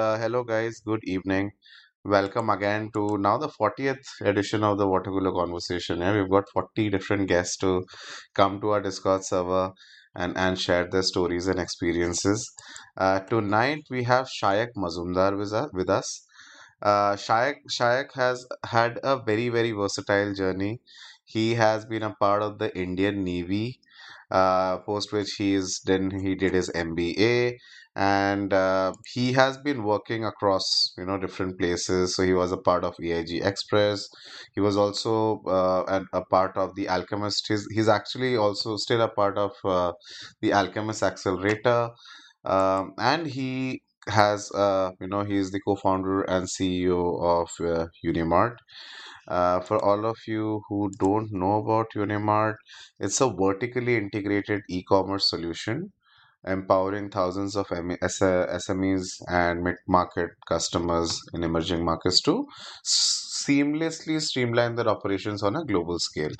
Uh, hello, guys. Good evening. Welcome again to now the 40th edition of the Water Cooler Conversation. Yeah, we've got 40 different guests to come to our Discord server and, and share their stories and experiences. Uh, tonight, we have Shayak Mazumder with us. With us. Uh, Shayak, Shayak has had a very, very versatile journey. He has been a part of the Indian Navy, uh, post which he is then he did his MBA and uh, he has been working across you know different places. So he was a part of EIG Express. He was also uh, a, part of the Alchemist. He's, he's actually also still a part of uh, the Alchemist Accelerator. Um, and he has uh, you know he's the co-founder and CEO of uh, Eunimart. Uh, for all of you who don't know about Eunimart, it's a vertically integrated e-commerce solution empowering thousands of SMEs and mid-market customers in emerging markets to seamlessly streamline their operations on a global scale.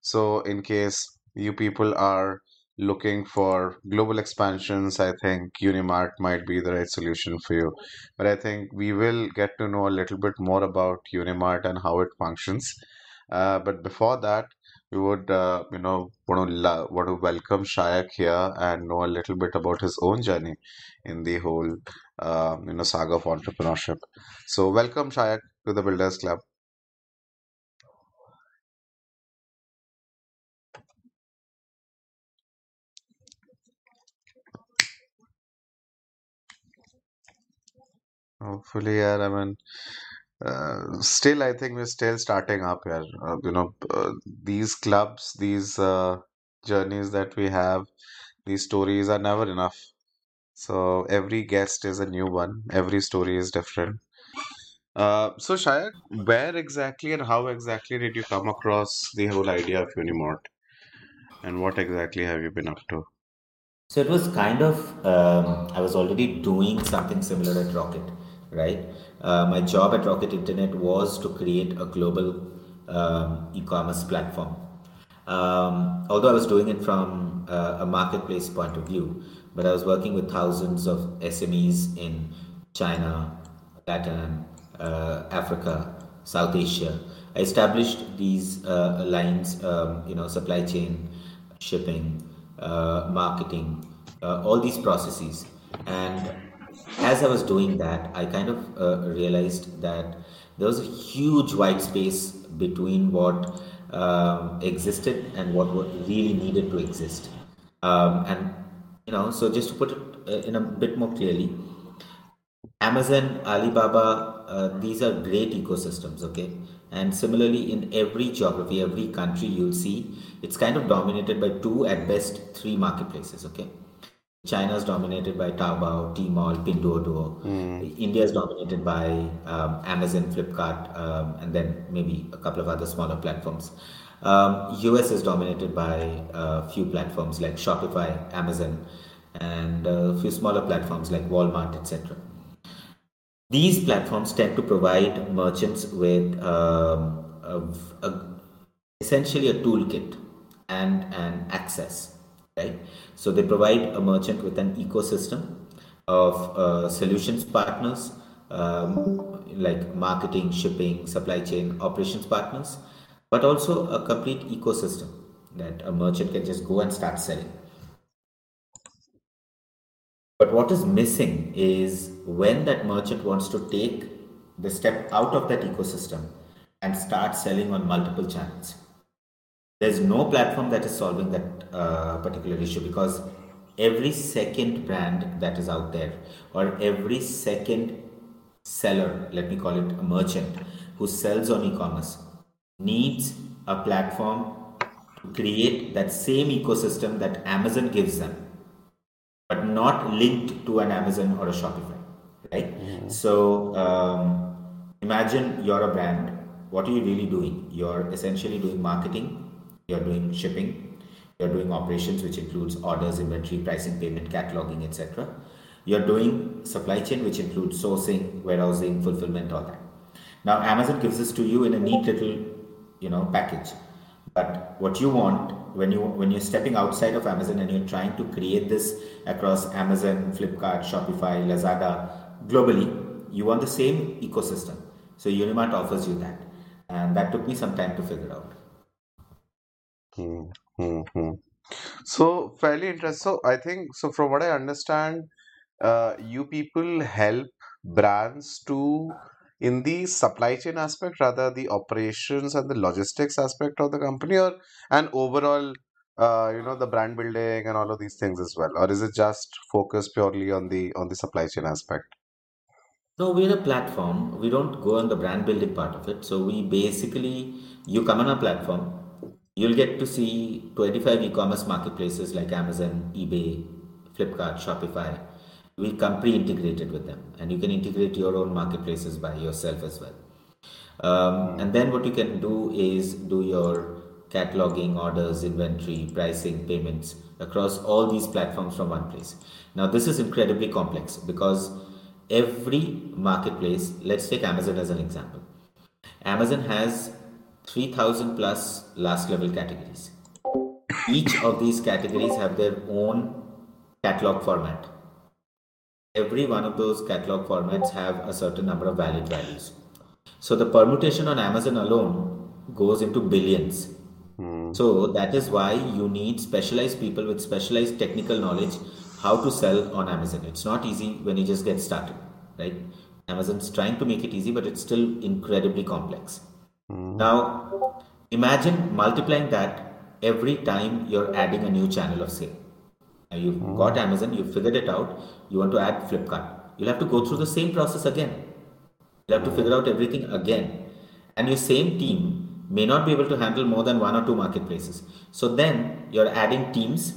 So, in case you people are looking for global expansions, I think Eunimart might be the right solution for you. But I think we will get to know a little bit more about Eunimart and how it functions. Uh, but before that, we would, uh, you know, want to want to welcome Shayak here and know a little bit about his own journey in the whole, um, you know, saga of entrepreneurship. So, welcome Shayak to the Builders Club. Hopefully, yeah, I mean, uh, still, I think we're still starting up here. Uh, you know, uh, these clubs, these uh, journeys that we have, these stories are never enough. So every guest is a new one. Every story is different. Uh, so Shayak, where exactly and how exactly did you come across the whole idea of Eunimart, and what exactly have you been up to? So it was kind of, um, I was already doing something similar at Rocket, right? Uh, my job at Rocket Internet was to create a global um, e commerce platform. Um, although I was doing it from uh, a marketplace point of view, but I was working with thousands of SMEs in China, Latin, uh, Africa, South Asia. I established these uh, lines, um, you know, supply chain, shipping, uh, marketing, uh, all these processes. And as I was doing that, I kind of uh, realized that there was a huge white space between what um, existed and what really needed to exist. Um, and you know, so just to put it uh, in a bit more clearly, Amazon, Alibaba, uh, these are great ecosystems, okay? And similarly, in every geography, every country you'll see, it's kind of dominated by two, at best, three marketplaces, okay? China is dominated by Taobao, Tmall, Pinduoduo. India is dominated by um, Amazon, Flipkart, um, and then maybe a couple of other smaller platforms. Um, US is dominated by a few platforms like Shopify, Amazon, and a few smaller platforms like Walmart, etc. These platforms tend to provide merchants with um, a, a, essentially a toolkit and an access, right? So they provide a merchant with an ecosystem of uh, solutions partners um, like marketing, shipping, supply chain, operations partners, but also a complete ecosystem that a merchant can just go and start selling. But what is missing is when that merchant wants to take the step out of that ecosystem and start selling on multiple channels. There's no platform that is solving that uh, particular issue because every second brand that is out there, or every second seller, let me call it a merchant, who sells on e commerce, needs a platform to create that same ecosystem that Amazon gives them but not linked to an Amazon or a Shopify, right? Mhm. So um, imagine you're a brand. What are you really doing? You're essentially doing marketing, you're doing shipping, you're doing operations, which includes orders, inventory, pricing, payment, cataloging, etc. You're doing supply chain, which includes sourcing, warehousing, fulfillment, all that. Now Amazon gives this to you in a neat little, you know, package. But what you want when you when you're stepping outside of Amazon and you're trying to create this across Amazon, Flipkart, Shopify, Lazada globally, you want the same ecosystem. So Eunimart offers you that. And that took me some time to figure out. Hmm, hmm, hmm. So fairly interesting. So I think so from what I understand, uh, you people help brands to in the supply chain aspect, rather the operations and the logistics aspect of the company, or and overall, uh, you know, the brand building and all of these things as well, or is it just focused purely on the on the supply chain aspect? No, we're a platform. We don't go on the brand building part of it. So we basically, you come on our platform, you'll get to see 25 e-commerce marketplaces like Amazon, eBay, Flipkart, Shopify. We come pre-integrated with them, and you can integrate your own marketplaces by yourself as well. Um, and then what you can do is do your cataloging, orders, inventory, pricing, payments across all these platforms from one place. Now, this is incredibly complex because every marketplace, let's take Amazon as an example. Amazon has 3000 plus last level categories. Each of these categories have their own catalog format. Every one of those catalog formats have a certain number of valid values. So the permutation on Amazon alone goes into billions. Hmm. So that is why you need specialized people with specialized technical knowledge how to sell on Amazon. It's not easy when you just get started, right? Amazon's trying to make it easy, but it's still incredibly complex. Hmm. Now, imagine multiplying that every time you're adding a new channel of sale. Now you've hmm. got Amazon, you've figured it out, you want to add Flipkart. You'll have to go through the same process again. You'll have to hmm. figure out everything again. And your same team may not be able to handle more than one or two marketplaces. So then you're adding teams,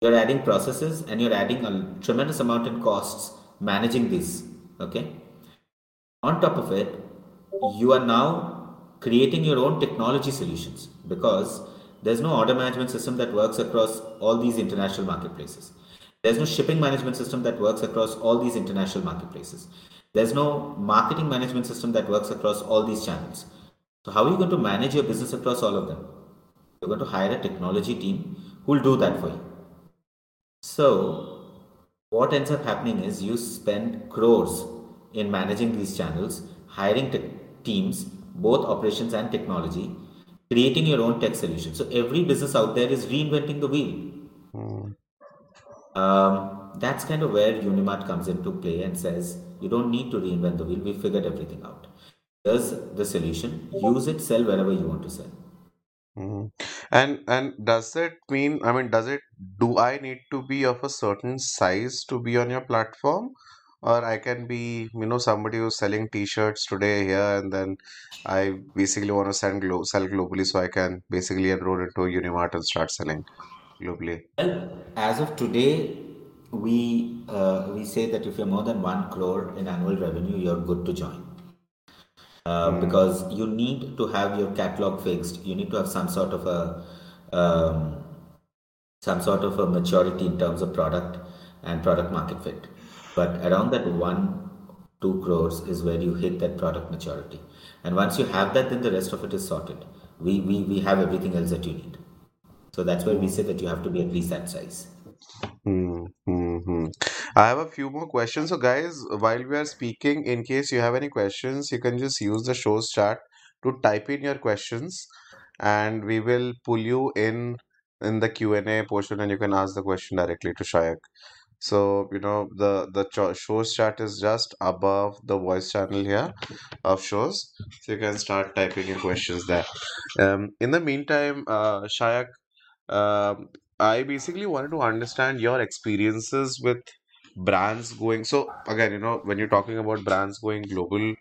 you're adding processes, and you're adding a tremendous amount in costs managing this. Okay. On top of it, you are now creating your own technology solutions because there's no order management system that works across all these international marketplaces. There's no shipping management system that works across all these international marketplaces. There's no marketing management system that works across all these channels. So, how are you going to manage your business across all of them? You're going to hire a technology team who will do that for you. So, what ends up happening is you spend crores in managing these channels, hiring te- teams, both operations and technology, creating your own tech solution. So, every business out there is reinventing the wheel. Um, that's kind of where Eunimart comes into play and says, you don't need to reinvent the wheel. We figured everything out. Here's the solution. Use it, sell wherever you want to sell. Mhm. And and does it mean, I mean, does it, do I need to be of a certain size to be on your platform? Or I can be, you know, somebody who's selling t-shirts today here and then I basically want to send glo sell globally so I can basically enroll into Eunimart and start selling globally. Well, as of today, we uh, we say that if you're more than one crore in annual revenue, you're good to join. Uh, because you need to have your catalog fixed. You need to have some sort of a um, some sort of a maturity in terms of product and product market fit. But around that one, two crores is where you hit that product maturity. And once you have that, then the rest of it is sorted. We, we, we have everything else that you need. So that's why we say that you have to be at least that size. Hmm, hmm, hmm. I have a few more questions. So, guys, while we are speaking, in case you have any questions, you can just use the show's chat to type in your questions, and we will pull you in in the Q&A portion, and you can ask the question directly to Shayak. So, you know, the the show's chat is just above the voice channel here of shows, so you can start typing your questions there. Um, in the meantime, uh, Shayak. Um, I basically wanted to understand your experiences with brands going. So again, you know, when you're talking about brands going global,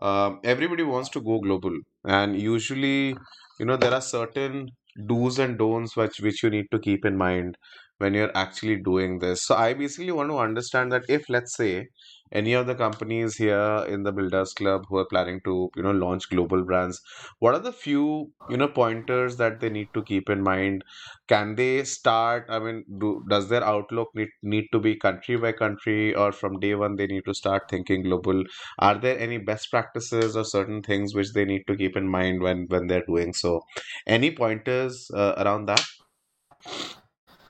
um, everybody wants to go global, and usually, you know, there are certain do's and don'ts which which you need to keep in mind when you're actually doing this. So I basically want to understand that if, let's say, any of the companies here in the Builders Club who are planning to, you know, launch global brands, what are the few, you know, pointers that they need to keep in mind? Can they start? I mean, do does their outlook need need to be country by country, or from day one they need to start thinking global? Are there any best practices or certain things which they need to keep in mind when when they're doing so? Any pointers uh, around that?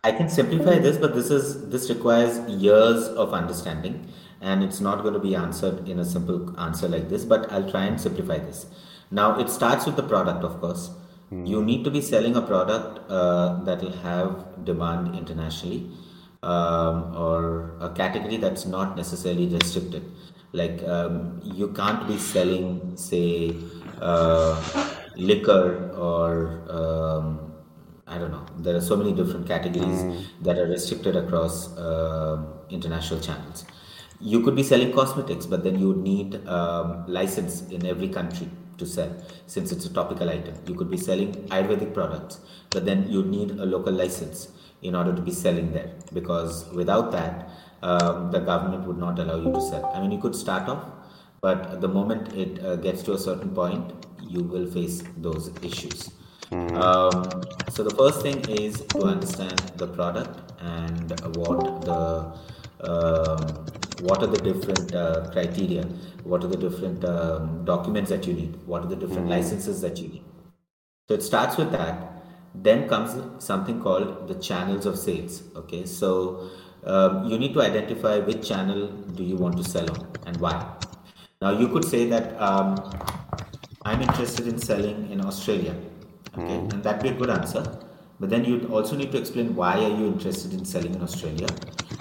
I can simplify this, but this is this requires years of understanding. and it's not going to be answered in a simple answer like this, but I'll try and simplify this. Now, it starts with the product, of course. You need to be selling a product uh, that will have demand internationally um, or a category that's not necessarily restricted. Like um, you can't be selling, say, uh, liquor or um, I don't know. There are so many different categories that are restricted across uh, international channels. You could be selling cosmetics, but then you would need um, license in every country to sell, since it's a topical item. You could be selling Ayurvedic products, but then you'd need a local license in order to be selling there, because without that, um, the government would not allow you to sell. I mean, you could start off, but the moment it uh, gets to a certain point, you will face those issues. Um, so the first thing is to understand the product and what the um, what are the different uh, criteria, what are the different um, documents that you need, what are the different licenses that you need. So it starts with that. Then comes something called the channels of sales. Okay, so um, you need to identify which channel do you want to sell on and why. Now you could say that um, I'm interested in selling in Australia. Okay, and that'd be a good answer. But then you'd also need to explain why are you interested in selling in Australia,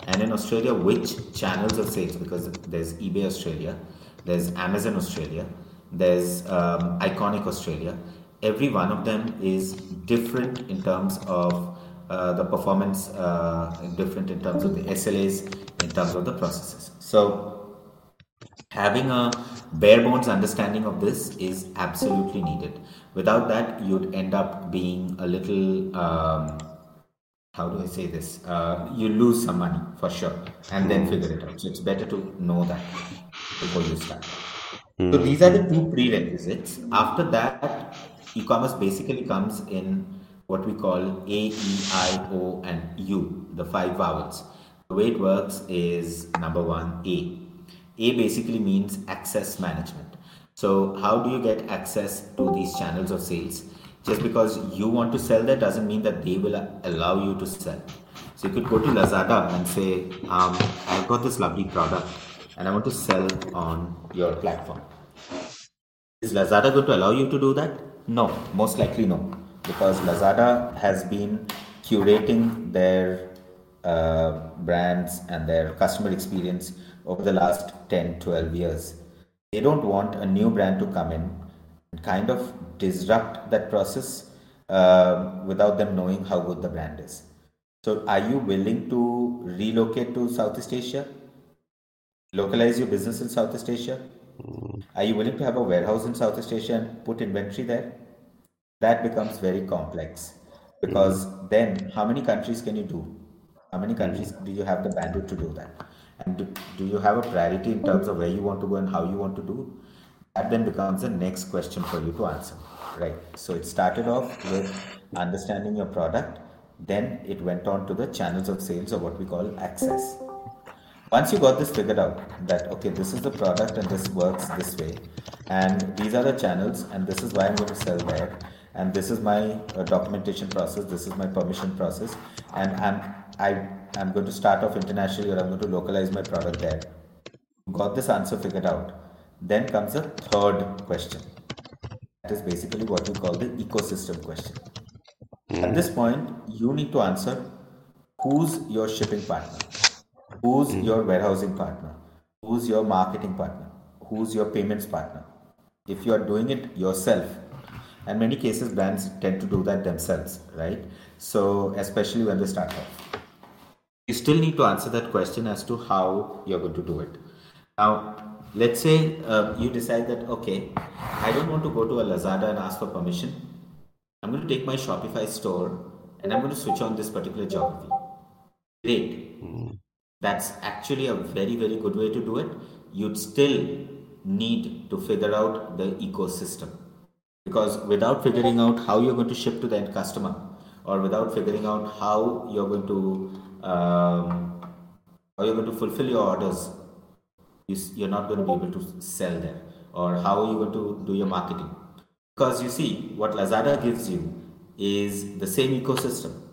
and in Australia which channels of sales because there's eBay Australia, there's Amazon Australia, there's um, Iconic Australia. Every one of them is different in terms of uh, the performance, uh, different in terms of the SLAs, in terms of the processes. So having a bare bones understanding of this is absolutely needed without that you'd end up being a little um, how do i say this? Uh, you lose some money for sure and then figure it out. So it's better to know that before you start. So these are the two prerequisites. After that e-commerce basically comes in what we call a e i o and u the five vowels. The way it works is number one a. A basically means access management. So, how do you get access to these channels of sales? Just because you want to sell there doesn't mean that they will allow you to sell. So, you could go to Lazada and say, um, I've got this lovely product and I want to sell on your platform. Is Lazada going to allow you to do that? No, most likely no, because Lazada has been curating their uh, brands and their customer experience over the last 10 12 years they don't want a new brand to come in and kind of disrupt that process uh, without them knowing how good the brand is. So are you willing to relocate to southeast asia? Localize your business in southeast asia? Are you willing to have a warehouse in southeast asia and put inventory there? That becomes very complex because then how many countries can you do? How many countries do you have the bandwidth to do that and do, you have a priority in terms of where you want to go and how you want to do? That then becomes the next question for you to answer right? So it started off with understanding your product then it went on to the channels of sales or what we call access. Once you got this figured out that okay this is the product and this works this way and these are the channels and this is why i'm going to sell there and this is my uh, documentation process this is my permission process and i'm i i'm going to start off internationally or i'm going to localize my product there. Got this answer figured out. Then comes a third question. That is basically what we call the ecosystem question. At hmm. this point you need to answer who's your shipping partner? Who's hmm. your warehousing partner? Who's your marketing partner? Who's your payments partner? If you are doing it yourself and many cases brands tend to do that themselves right? So especially when they start off you still need to answer that question as to how you're going to do it. Now let's say uh, you decide that okay i don't want to go to a lazada and ask for permission. I'm going to take my shopify store and i'm going to switch on this particular geography. Great. That's actually a very very good way to do it. You'd still need to figure out the ecosystem. Because without figuring out how you're going to ship to the end customer or without figuring out how you're going to um, how you're going to fulfill your orders you, you're not going to be able to sell there or how are you going to do your marketing because you see what lazada gives you is the same ecosystem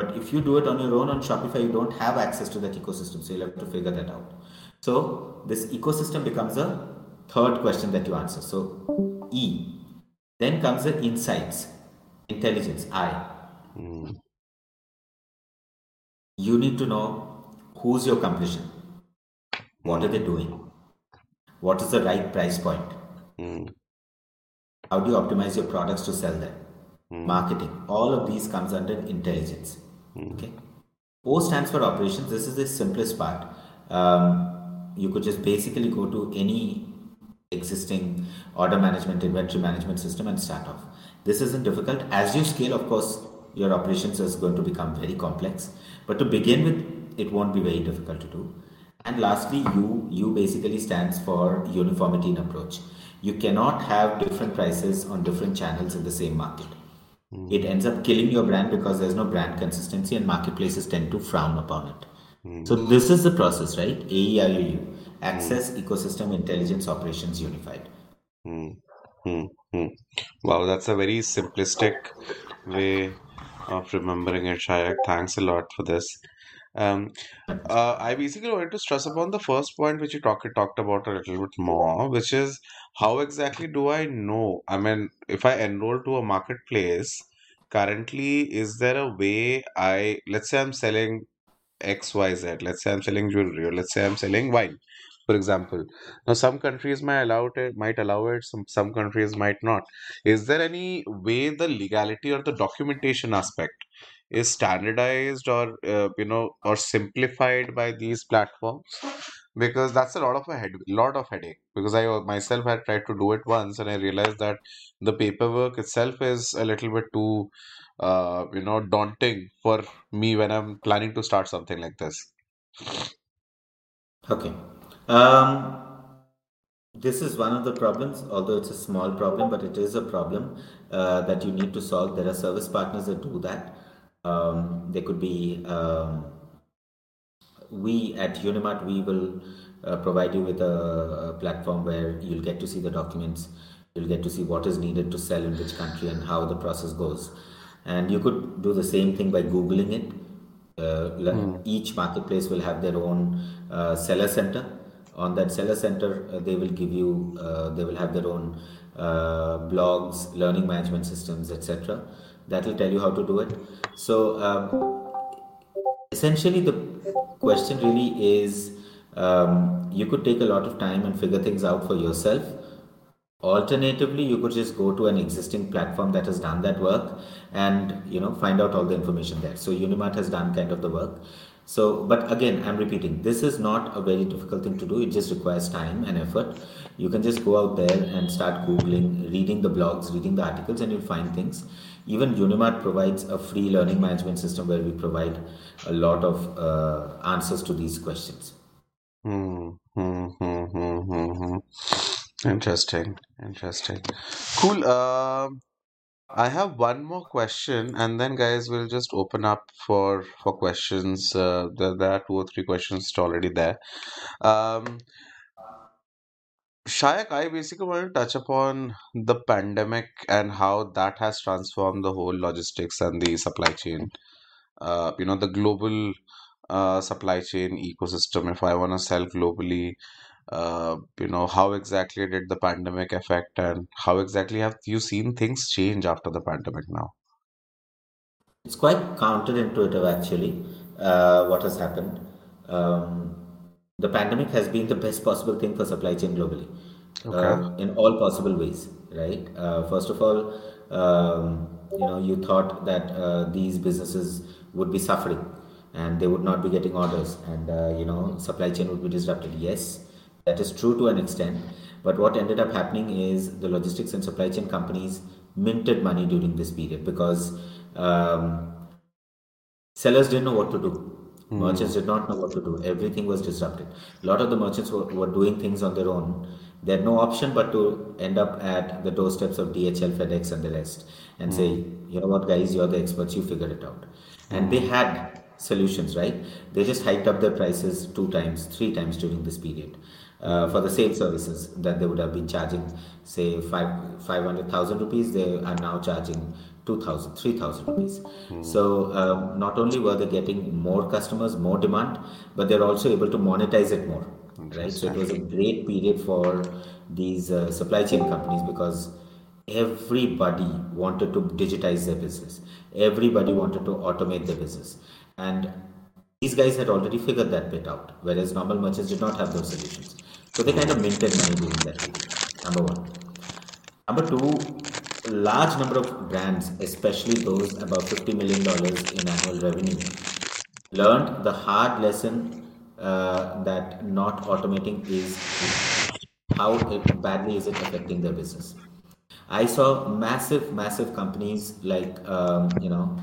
but if you do it on your own on Shopify, you don't have access to that ecosystem. So you'll have to figure that out. So this ecosystem becomes a third question that you answer. So E. Then comes the insights, intelligence, I. Mm. You need to know who's your competition, what are they doing, what is the right price point, Mm. how do you optimize your products to sell them, marketing. All of these comes under intelligence. Okay. O stands for operations. This is the simplest part. Um, you could just basically go to any existing order management, inventory management system and start off. This isn't difficult. As you scale, of course, your operations is going to become very complex. But to begin with, it won't be very difficult to do. And lastly, U, U basically stands for uniformity in approach. You cannot have different prices on different channels in the same market. It ends up killing your brand because there's no brand consistency and marketplaces tend to frown upon it. So this is the process, right? AEIOU, Access Ecosystem Intelligence Operations Unified. Hmm. Hmm. Hmm. Wow, that's a very simplistic way of remembering it, Shayak. Thanks a lot for this. Um, uh, I basically wanted to stress upon the first point which you talked talked about a little bit more, which is how exactly do I know? I mean, if I enroll to a marketplace, currently, is there a way I, let's say I'm selling XYZ, let's say I'm selling jewelry, or let's say I'm selling wine, for example. Now, some countries might allow it, might allow it, some some countries might not. Is there any way the legality or the documentation aspect is standardized or uh, you know or simplified by these platforms? Because that's a lot of a head, lot of headache. Because I myself had tried to do it once and I realized that the paperwork itself is a little bit too uh, you know daunting for me when I'm planning to start something like this. Okay. Um, this is one of the problems, although it's a small problem, but it is a problem uh, that you need to solve. There are service partners that do that. Um, there could be, um, we at Eunimart, we will uh, provide you with a, a platform where you'll get to see the documents, you'll get to see what is needed to sell in which country and how the process goes. And you could do the same thing by Googling it. Uh, le- each marketplace will have their own uh, seller center. On that seller center, uh, they will give you, uh, they will have their own uh, blogs, learning management systems, etc. That will tell you how to do it. So um, essentially, the question really is um, you could take a lot of time and figure things out for yourself Alternatively, you could just go to an existing platform that has done that work and you know find out all the information there. So Eunimart has done kind of the work. So, but again, I'm repeating, this is not a very difficult thing to do. It just requires time and effort. You can just go out there and start googling, reading the blogs, reading the articles, and you'll find things. Even Eunimart provides a free learning management system where we provide a lot of uh, answers to these questions. Hmm, hmm, hmm, hmm, hmm, hmm. Interesting, interesting. Cool. Um, I have one more question, and then guys, we'll just open up for for questions. Uh, there, there are two or three questions already there. Um, Shayak, I basically want to touch upon the pandemic and how that has transformed the whole logistics and the supply chain. Uh, you know, the global uh, supply chain ecosystem. If I want to sell globally, uh, you know, how exactly did the pandemic affect, and how exactly have you seen things change after the pandemic now? It's quite counterintuitive, actually, uh, what has happened. Um, the pandemic has been the best possible thing for supply chain globally, Okay. uh, in all possible ways, right? Uh, first of all, um, you know, you thought that uh, these businesses would be suffering and they would not be getting orders, and uh, you know, supply chain would be disrupted. Yes, that is true to an extent, but what ended up happening is the logistics and supply chain companies minted money during this period because um, sellers didn't know what to do. Hmm. Merchants did not know what to do. Everything was disrupted. A lot of the merchants were, were doing things on their own. They had no option but to end up at the doorsteps of dhl fedex and the rest and hmm. say you know what guys you're the experts. You figure it out. And they hmm. had solutions right? They just hiked up their prices two times three times during this period uh, for the same services that they would have been charging say five 500000 rupees they are now charging 2000 3000 rupees so um, not only were they getting more customers more demand but they're also able to monetize it more right? So it was a great period for these uh, supply chain companies because everybody wanted to digitize their business. Everybody wanted to automate their business. And these guys had already figured that bit out, whereas normal merchants did not have those solutions. So they kind of minted money during that. Number one. Number two, large number of brands, especially those above $50 million in annual revenue, learned the hard lesson uh, that not automating is how it, badly is it affecting their business. I saw massive, massive companies like um, you know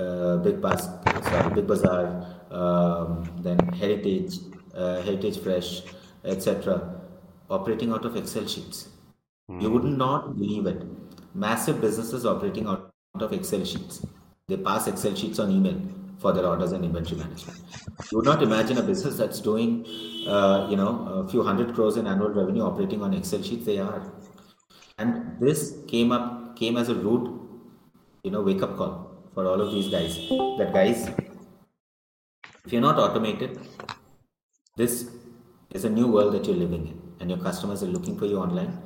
uh, Big Bus, sorry, Big Bazaar, um, then Heritage, uh, Heritage Fresh, etc., operating out of Excel sheets. Mm. You would not believe it. Massive businesses operating out of Excel sheets. They pass Excel sheets on email for their orders and inventory management. You would not imagine a business that's doing, uh, you know, a few hundred crores in annual revenue operating on Excel sheets. They are, and this came up came as a rude, you know, wake up call for all of these guys. That guys, if you're not automated, this is a new world that you're living in, and your customers are looking for you online.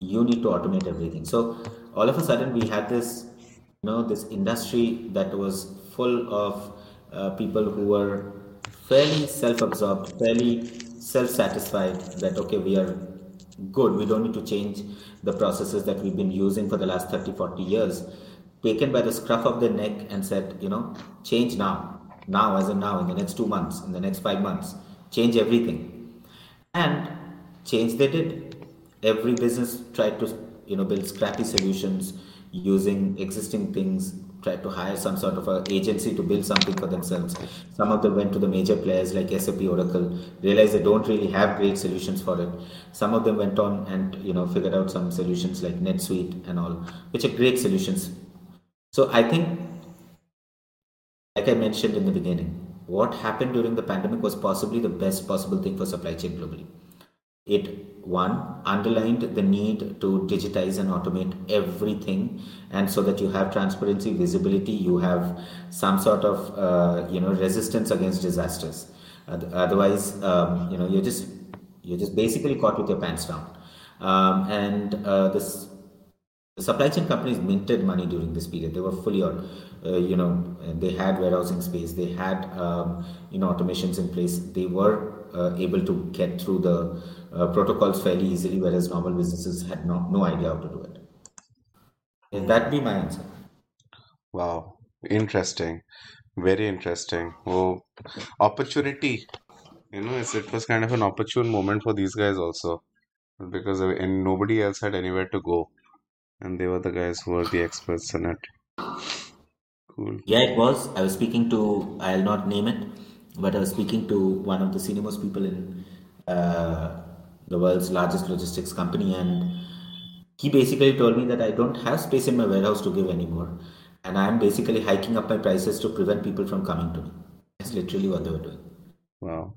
You need to automate everything. So all of a sudden, we had this, you know, this industry that was full of uh, people who were fairly self-absorbed, fairly self-satisfied that okay, we are good. We don't need to change the processes that we've been using for the last 30, 40 years. Taken by the scruff of the neck and said, you know, change now, now as in now, in the next two months, in the next five months, change everything. And change they did. Every business tried to, you know, build scrappy solutions using existing things tried to hire some sort of a agency to build something for themselves. Some of them went to the major players like SAP, Oracle, realized they don't really have great solutions for it. Some of them went on and you know figured out some solutions like NetSuite and all, which are great solutions. So I think, like I mentioned in the beginning, what happened during the pandemic was possibly the best possible thing for supply chain globally. It one underlined the need to digitize and automate everything and so that you have transparency visibility you have some sort of uh, you know resistance against disasters. Otherwise um, you know you're just you're just basically caught with your pants down. Um, and uh, this the supply chain companies minted money during this period. They were fully on uh, you know they had warehousing space they had um, you know automations in place they were uh, able to get through the uh, protocols fairly easily, whereas normal businesses had no, no idea how to do it. Would that be my answer? Wow, interesting, very interesting. Oh, opportunity. You know, it was kind of an opportune moment for these guys also, because and nobody else had anywhere to go, and they were the guys who were the experts in it. Cool. Yeah, it was. I was speaking to. I'll not name it, but I was speaking to one of the most people in uh, the world's largest logistics company, and he basically told me that I don't have space in my warehouse to give anymore, and I'm basically hiking up my prices to prevent people from coming to me. That's literally what they were doing. Wow,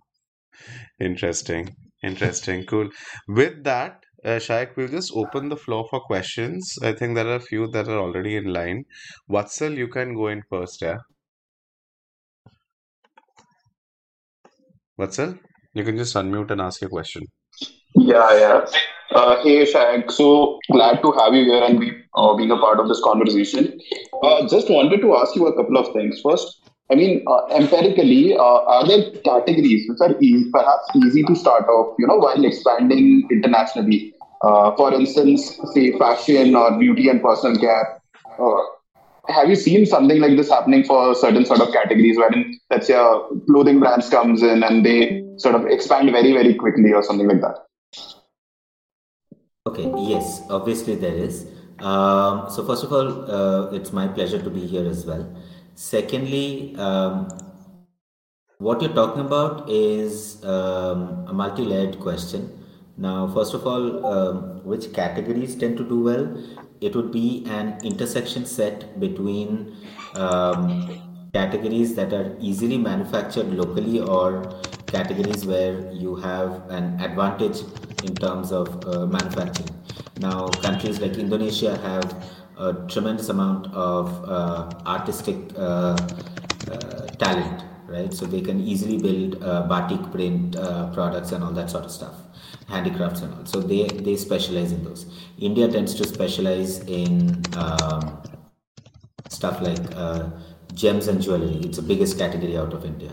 interesting, interesting, cool. With that, uh, we'll just open the floor for questions. I think there are a few that are already in line. Vatsal, you can go in first, yeah? Vatsal, you can just unmute and ask your question. Yeah, yeah. Uh, hey, Shag. So glad to have you here and be uh, being a part of this conversation. Uh, just wanted to ask you a couple of things. First, I mean, uh, empirically, uh, are there categories which are perhaps easy to start off, you know, while expanding internationally? Uh, for instance, say fashion or beauty and personal care. have you seen something like this happening for certain sort of categories wherein, let's say, a clothing brands comes in and they sort of expand very, very quickly or something like that? Okay, yes, obviously there is. Um, so, first of all, uh, it's my pleasure to be here as well. Secondly, um, what you're talking about is um, a multi layered question. Now, first of all, um, which categories tend to do well? It would be an intersection set between um, categories that are easily manufactured locally or categories where you have an advantage in terms of uh, manufacturing. Now, countries like Indonesia have a tremendous amount of uh, artistic uh, uh talent, right? So they can easily build uh, batik print uh, products and all that sort of stuff, handicrafts and all. So they they specialize in those. India tends to specialize in um, stuff like uh, gems and jewelry. It's the biggest category out of India.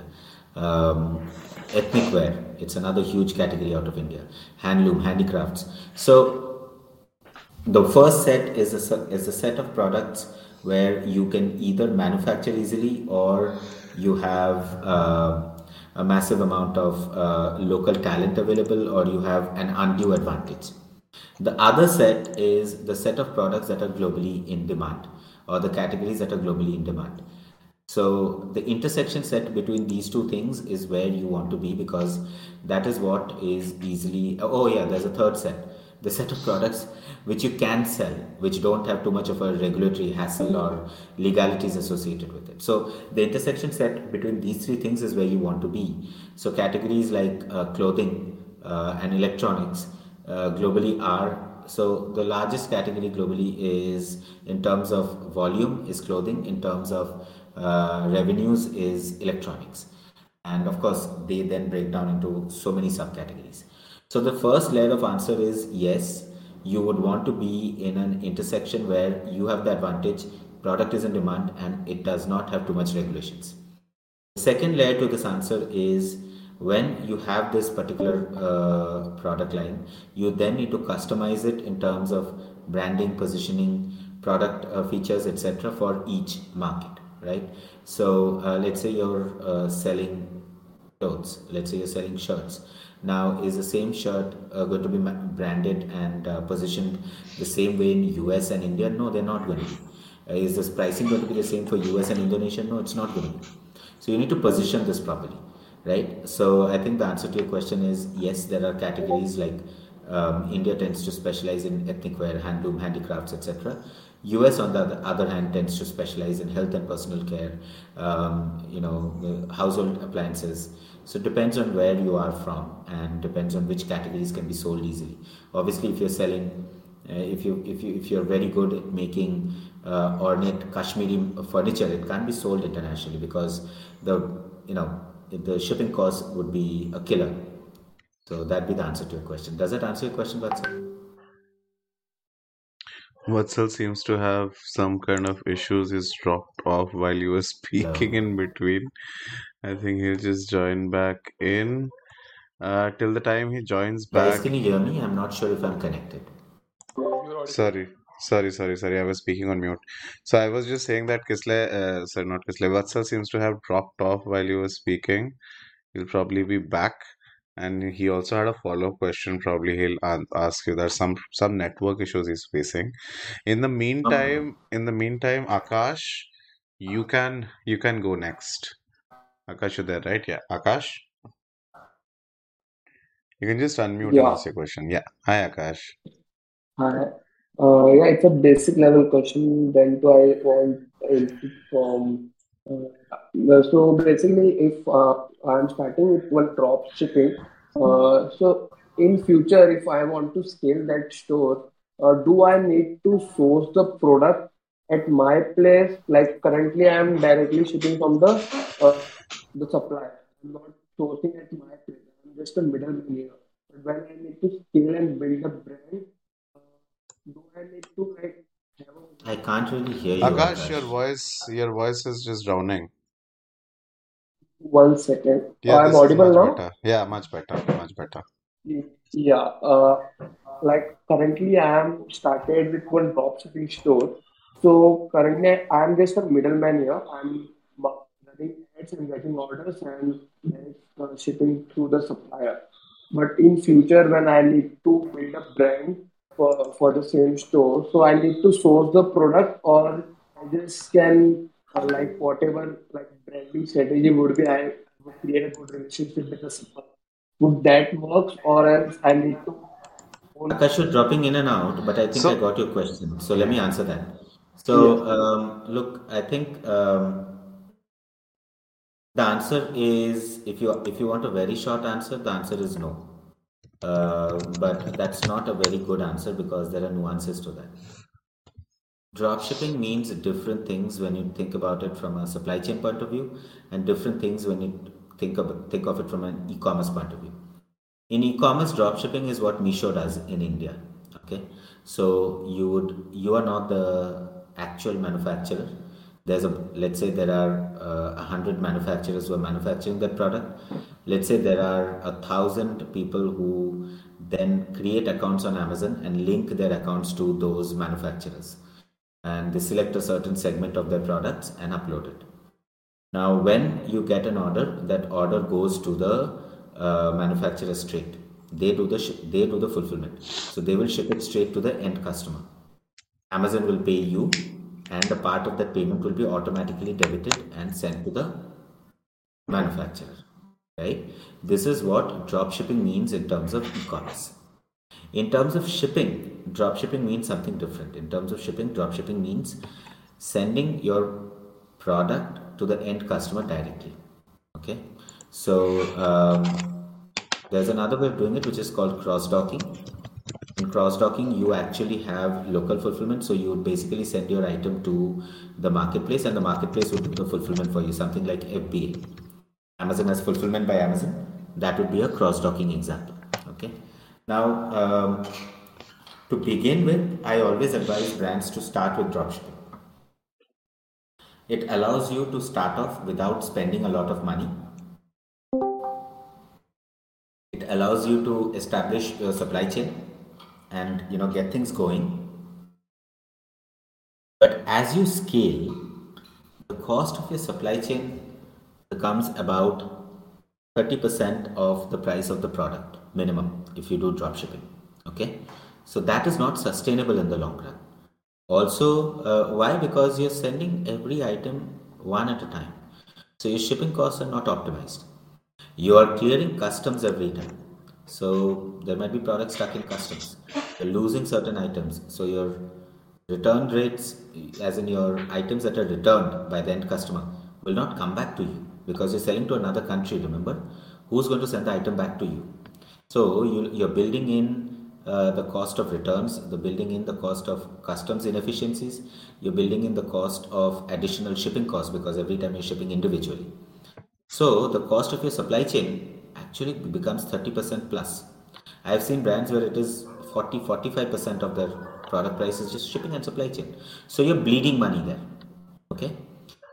Um, ethnic wear. It's another huge category out of India. Handloom, handicrafts. So the first set is a, is a set of products where you can either manufacture easily or you have uh, a massive amount of uh, local talent available or you have an undue advantage. The other set is the set of products that are globally in demand or the categories that are globally in demand. So the intersection set between these two things is where you want to be because that is what is easily. Oh yeah, there's a third set. The set of products which you can sell, which don't have too much of a regulatory hassle or legalities associated with it. So the intersection set between these three things is where you want to be. So categories like uh, clothing uh, and electronics uh, globally are so the largest category globally is in terms of volume is clothing in terms of uh, revenues is electronics and of course they then break down into so many subcategories so the first layer of answer is yes. You would want to be in an intersection where you have the advantage product is in demand and it does not have too much regulations. The second layer to this answer is when you have this particular uh, product line you then need to customize it in terms of branding positioning product uh, features etc for each market right? So uh, let's say you're uh, selling clothes. Let's say you're selling shirts now, is the same shirt uh, going to be branded and uh, positioned the same way in US and India? No, they're not going to be. Uh, is this pricing going to be the same for US and Indonesia? No, it's not going to be. So you need to position this properly, right? So I think the answer to your question is yes, there are categories like um, India tends to specialize in ethnic wear, handloom, handicrafts, etc. US, on the other hand, tends to specialize in health and personal care, um, you know, household appliances. So it depends on where you are from and depends on which categories can be sold easily. Obviously, if you're selling, uh, if you if you if you're very good at making uh, ornate Kashmiri furniture, it can be sold internationally because the you know the shipping cost would be a killer. So that'd be the answer to your question. Does that answer your question, Vatsal? Vatsal seems to have some kind of issues. He's dropped off while you were speaking in between. I think he'll just join back in. Uh, till the time he joins Guys, back. can you hear me? I'm not sure if I'm connected. Sorry, sorry, sorry, sorry. I was speaking on mute. So I was just saying that Kisle, uh, sorry, not Kisle, Vatsal seems to have dropped off while you were speaking. He'll probably be back. And he also had a follow-up question. Probably he'll an- ask you. There's some some network issues he's facing. In the Um, meantime, in the meantime, Akash, you can you can go next. Akash, you're there, right? Yeah, Akash, you can just unmute and Yeah, ask your question. Yeah, hi Akash. hi. Uh, yeah, it's a basic level question. Then do I want from. Uh, so basically, if uh, I'm starting with one drop shipping, uh, so in future, if I want to scale that store, uh, do I need to source the product at my place? Like currently, I'm directly shipping from the uh, the supplier. I'm not sourcing at my place. I'm just a middleman here. But when I need to scale and build a brand, uh, do I need to like have a I can't really hear you, Akash, your voice, your voice is just drowning. one second? Yeah, I'm audible much now? better. Yeah, much better, much better. Yeah. Uh, like currently, I am started with one drop shipping store. So currently, I am just a middleman here. I'm ma- and getting orders and then uh, shipping through the supplier. But in future, when I need to build a brand for for the same store, so I need to source the product, or I just can uh, like whatever like branding strategy would be, I would create a good relationship with the supplier. Would that work, or else I need to own Akash, you're dropping in and out, but I think I got your question. So let me answer that. Yes. So, um, look, I think um, the answer is if you if you want a very short answer, the answer is no. Uh, but that's not a very good answer because there are nuances to that. Dropshipping means different things when you think about it from a supply chain point of view, and different things when you think of think of it from an e-commerce point of view. In e-commerce, dropshipping is what Meesho does in India. Okay, so you would you are not the actual manufacturer. There's a let's say there are uh, a uh, hundred manufacturers who are manufacturing that product. Let's say there are a thousand people who then create accounts on Amazon and link their accounts to those manufacturers and they select a certain segment of their products and upload it. Now, when you get an order, that order goes to the uh, manufacturer straight. They do the they do the fulfillment, so they will ship it straight to the end customer. Amazon will pay you, and a part of that payment will be automatically debited and sent to the manufacturer. Right? This is what drop shipping means in terms of e-commerce. In terms of shipping, drop shipping means something different. In terms of shipping, drop shipping means sending your product to the end customer directly. Okay, so um, there's another way of doing it which is called cross docking. In cross docking, you actually have local fulfillment, so you would basically send your item to the marketplace, and the marketplace would do the fulfillment for you, something like FBA. Amazon has fulfillment by Amazon. That would be a cross docking example. Okay. Now, um, to begin with, I always advise brands to start with dropshipping. It allows you to start off without spending a lot of money. It allows you to establish your supply chain and you know get things going. But as you scale, the cost of your supply chain becomes about 30% of the price of the product minimum if you do drop shipping okay? So that is not sustainable in the long run. Also uh, why? Because you're sending every item one at a time. So your shipping costs are not optimized. You are clearing customs every time. So there might be products stuck in customs losing certain items so your return rates as in your items that are returned by the end customer will not come back to you because you're selling to another country remember who's going to send the item back to you so you, you're building in uh, the cost of returns, the building in the cost of customs inefficiencies, you're building in the cost of additional shipping costs because every time you're shipping individually. So the cost of your supply chain actually becomes 30% plus. I have seen brands where it is 40 45% of their product price is just shipping and supply chain. So you're bleeding money there. Okay.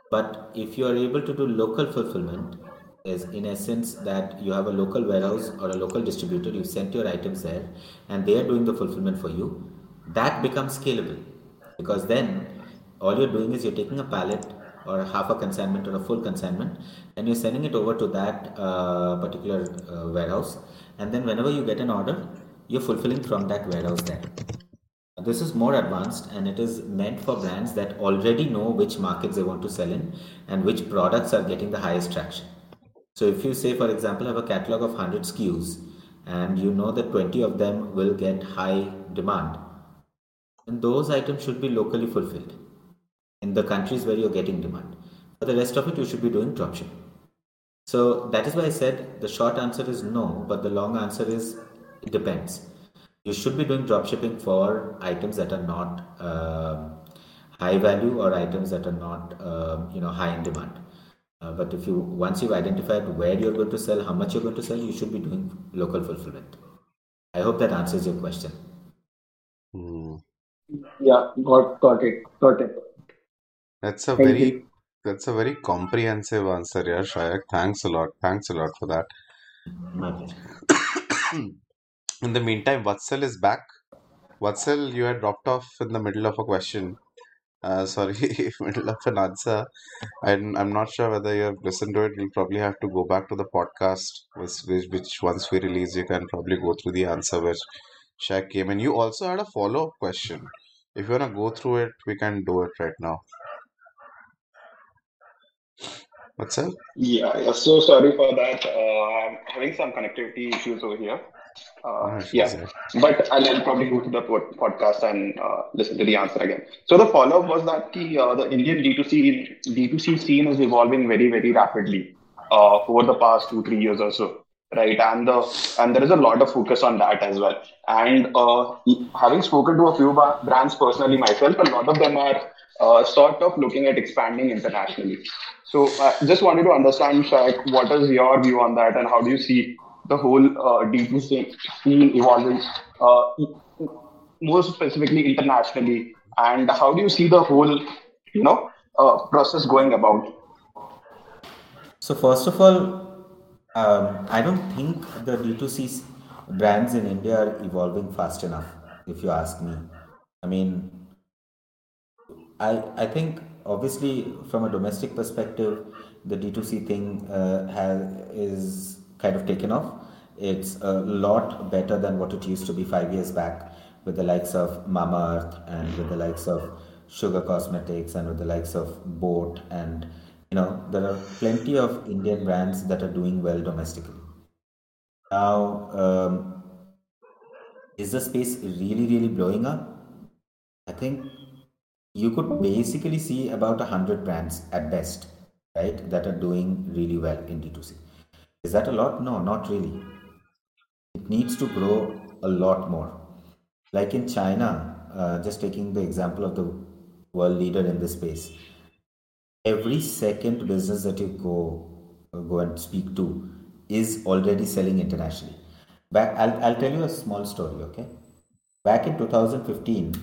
But if you are able to do local fulfillment, is in essence that you have a local warehouse or a local distributor, you sent your items there and they are doing the fulfillment for you, that becomes scalable because then all you're doing is you're taking a pallet or half a consignment or a full consignment and you're sending it over to that uh, particular uh, warehouse and then whenever you get an order you're fulfilling from that warehouse there this is more advanced and it is meant for brands that already know which markets they want to sell in and which products are getting the highest traction so if you say, for example, have a catalog of 100 SKUs and you know that 20 of them will get high demand, then those items should be locally fulfilled in the countries where you're getting demand. For the rest of it, you should be doing dropshipping. So that is why I said the short answer is no, but the long answer is it depends. You should be doing dropshipping for items that are not uh, high value or items that are not uh, you know high in demand. Uh, but if you once you've identified where you're going to sell, how much you're going to sell, you should be doing local fulfillment. I hope that answers your question. Hmm. Yeah, got got it, got it. That's a Thank very you. that's a very comprehensive answer, yeah, Shayak. Thanks a lot. Thanks a lot for that. in the meantime, Vatsal is back. Vatsal, you had dropped off in the middle of a question. Uh, sorry, middle of an answer. I'm, I'm not sure whether you have listened to it. You'll probably have to go back to the podcast, which, which, which once we release, you can probably go through the answer which Shayak came in. You also had a follow up question. If you want to go through it, we can do it right now. What's up? Yeah, yeah, so sorry for that. Uh, I'm having some connectivity issues over here. Uh, yeah, but I'll, I'll, probably go to the podcast and uh, listen to the answer again. So the follow up was that the, uh, the Indian D2C D2C scene is evolving very very rapidly uh, over the past two three years or so. right? And the and there is a lot of focus on that as well. And uh, having spoken to a few brands personally myself, a lot of them are uh, sort of looking at expanding internationally. So, uh, just wanted to understand, Shayak, what is your view on that, and how do you see the whole uh, D2C scene evolving, uh, more specifically internationally, and how do you see the whole, you know, uh, process going about? So first of all, um, I don't think the D2C brands in India are evolving fast enough, if you ask me. I mean, I, I think obviously from a domestic perspective, the D2C thing uh, has, is kind of taken off. It's a lot better than what it used to be five years back with the likes of Mamaearth and with the likes of Sugar Cosmetics and with the likes of Boat and you know there are plenty of Indian brands that are doing well domestically. Now, um, is the space really really blowing up? I think you could basically see about a hundred brands at best, right, that are doing really well in D2C. Is that a lot? No, not really. It needs to grow a lot more. Like in China, uh, just taking the example of the world leader in this space, every second business that you go uh, go and speak to is already selling internationally. Back, I'll, I'll tell you a small story, okay? Back in 2015,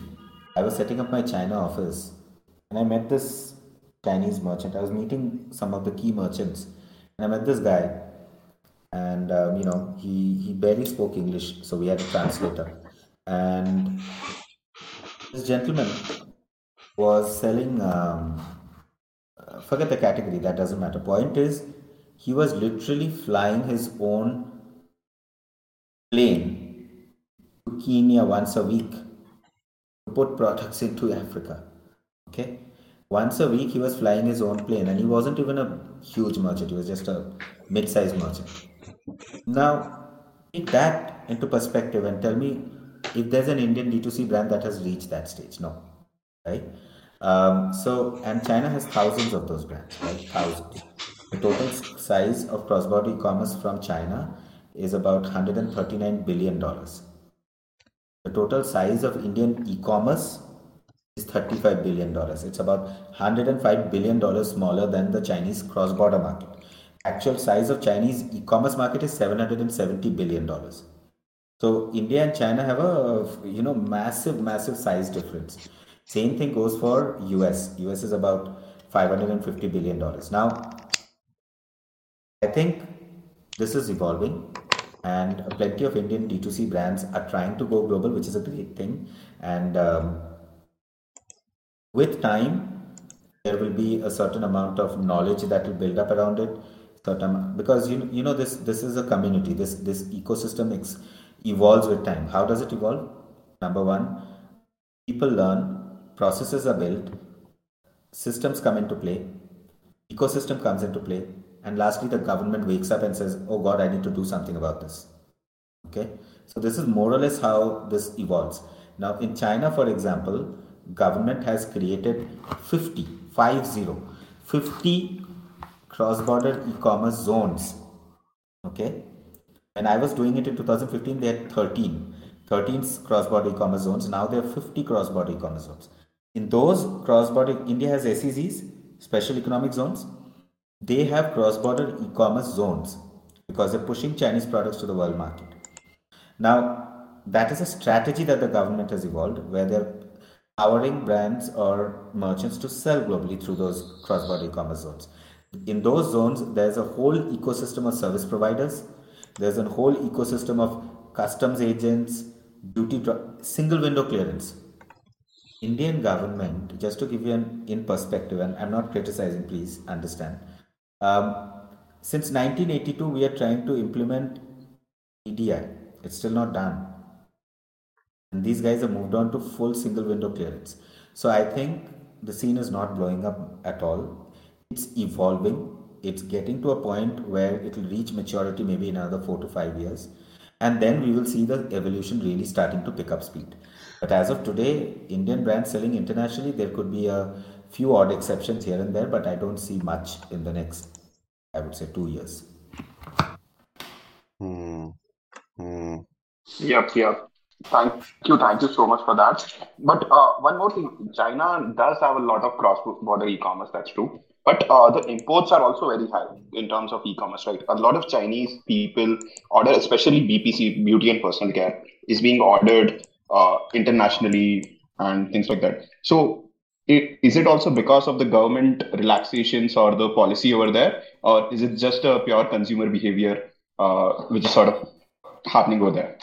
I was setting up my China office and I met this Chinese merchant. I was meeting some of the key merchants and I met this guy and um, you know he he barely spoke English, so we had a translator. And this gentleman was selling um, forget the category, that doesn't matter. Point is, he was literally flying his own plane to Kenya once a week to put products into Africa. Okay? Once a week, he was flying his own plane, and he wasn't even a huge merchant, he was just a mid sized merchant. Now, take that into perspective and tell me if there's an Indian D2C brand that has reached that stage. No. Right? Um, so, and China has thousands of those brands, right? Thousands. The total size of cross-border e-commerce from China is about 139 billion dollars. The total size of Indian e-commerce is 35 billion dollars. It's about 105 billion dollars smaller than the Chinese cross-border market. Actual size of Chinese e-commerce market is 770 billion dollars. So India and China have a you know massive massive size difference. Same thing goes for US. US is about 550 billion dollars. Now, I think this is evolving and plenty of Indian D2C brands are trying to go global, which is a great thing. And um, with time, there will be a certain amount of knowledge that will build up around it. Because you you know this this is a community. This this ecosystem ex, evolves with time. How does it evolve? Number one, people learn processes are built, systems come into play, ecosystem comes into play, and lastly, the government wakes up and says, Oh God, I need to do something about this. Okay, so this is more or less how this evolves. Now, in China, for example, government has created 50, 50, 50 cross-border e-commerce zones. Okay, when I was doing it in 2015, they had 13, 13 cross-border e-commerce zones. Now there are 50 cross-border e-commerce zones. In those cross-border, India has SEZs, special economic zones. They have cross-border e-commerce zones because they're pushing Chinese products to the world market. Now, that is a strategy that the government has evolved where they're powering brands or merchants to sell globally through those cross-border e-commerce zones. In those zones, there's a whole ecosystem of service providers. There's a whole ecosystem of customs agents, duty, single window clearance Indian government, just to give you an in perspective, and I'm not criticizing, please understand. Um, since 1982, we are trying to implement EDI. It's still not done. And these guys have moved on to full single window clearance. So I think the scene is not blowing up at all. It's evolving. It's getting to a point where it will reach maturity maybe in another four to five years. And then we will see the evolution really starting to pick up speed. But as of today, Indian brands selling internationally, there could be a few odd exceptions here and there, but I don't see much in the next, I would say, two years. Hmm. Hmm. Yep, yep. Thank you, thank you so much for that. But uh, one more thing, China does have a lot of cross-border e-commerce, that's true. But uh, the imports are also very high in terms of e-commerce, right? A lot of Chinese people order, especially BPC, beauty and personal care, is being ordered uh, internationally and things like that. So, it, is it also because of the government relaxations or the policy over there, or is it just a pure consumer behavior uh, which is sort of happening over there?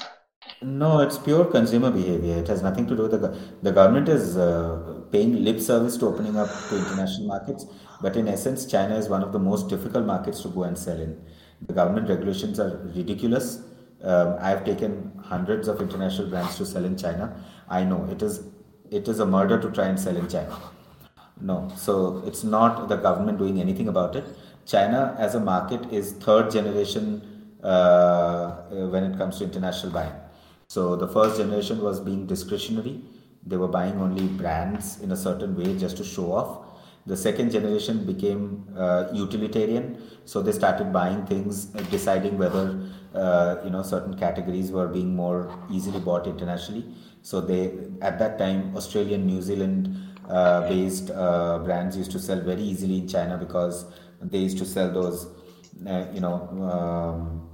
No, it's pure consumer behavior. It has nothing to do with the the government is uh, paying lip service to opening up to international markets, but in essence, China is one of the most difficult markets to go and sell in. The government regulations are ridiculous. Um, I've taken hundreds of international brands to sell in China. I know it is it is a murder to try and sell in China. No, so it's not the government doing anything about it. China as a market is third generation uh, uh, when it comes to international buying. So the first generation was being discretionary. They were buying only brands in a certain way just to show off. The second generation became uh, utilitarian, so they started buying things, uh, deciding whether uh, you know certain categories were being more easily bought internationally. So they at that time Australian, New Zealand uh, based uh, brands used to sell very easily in China because they used to sell those uh, you know um,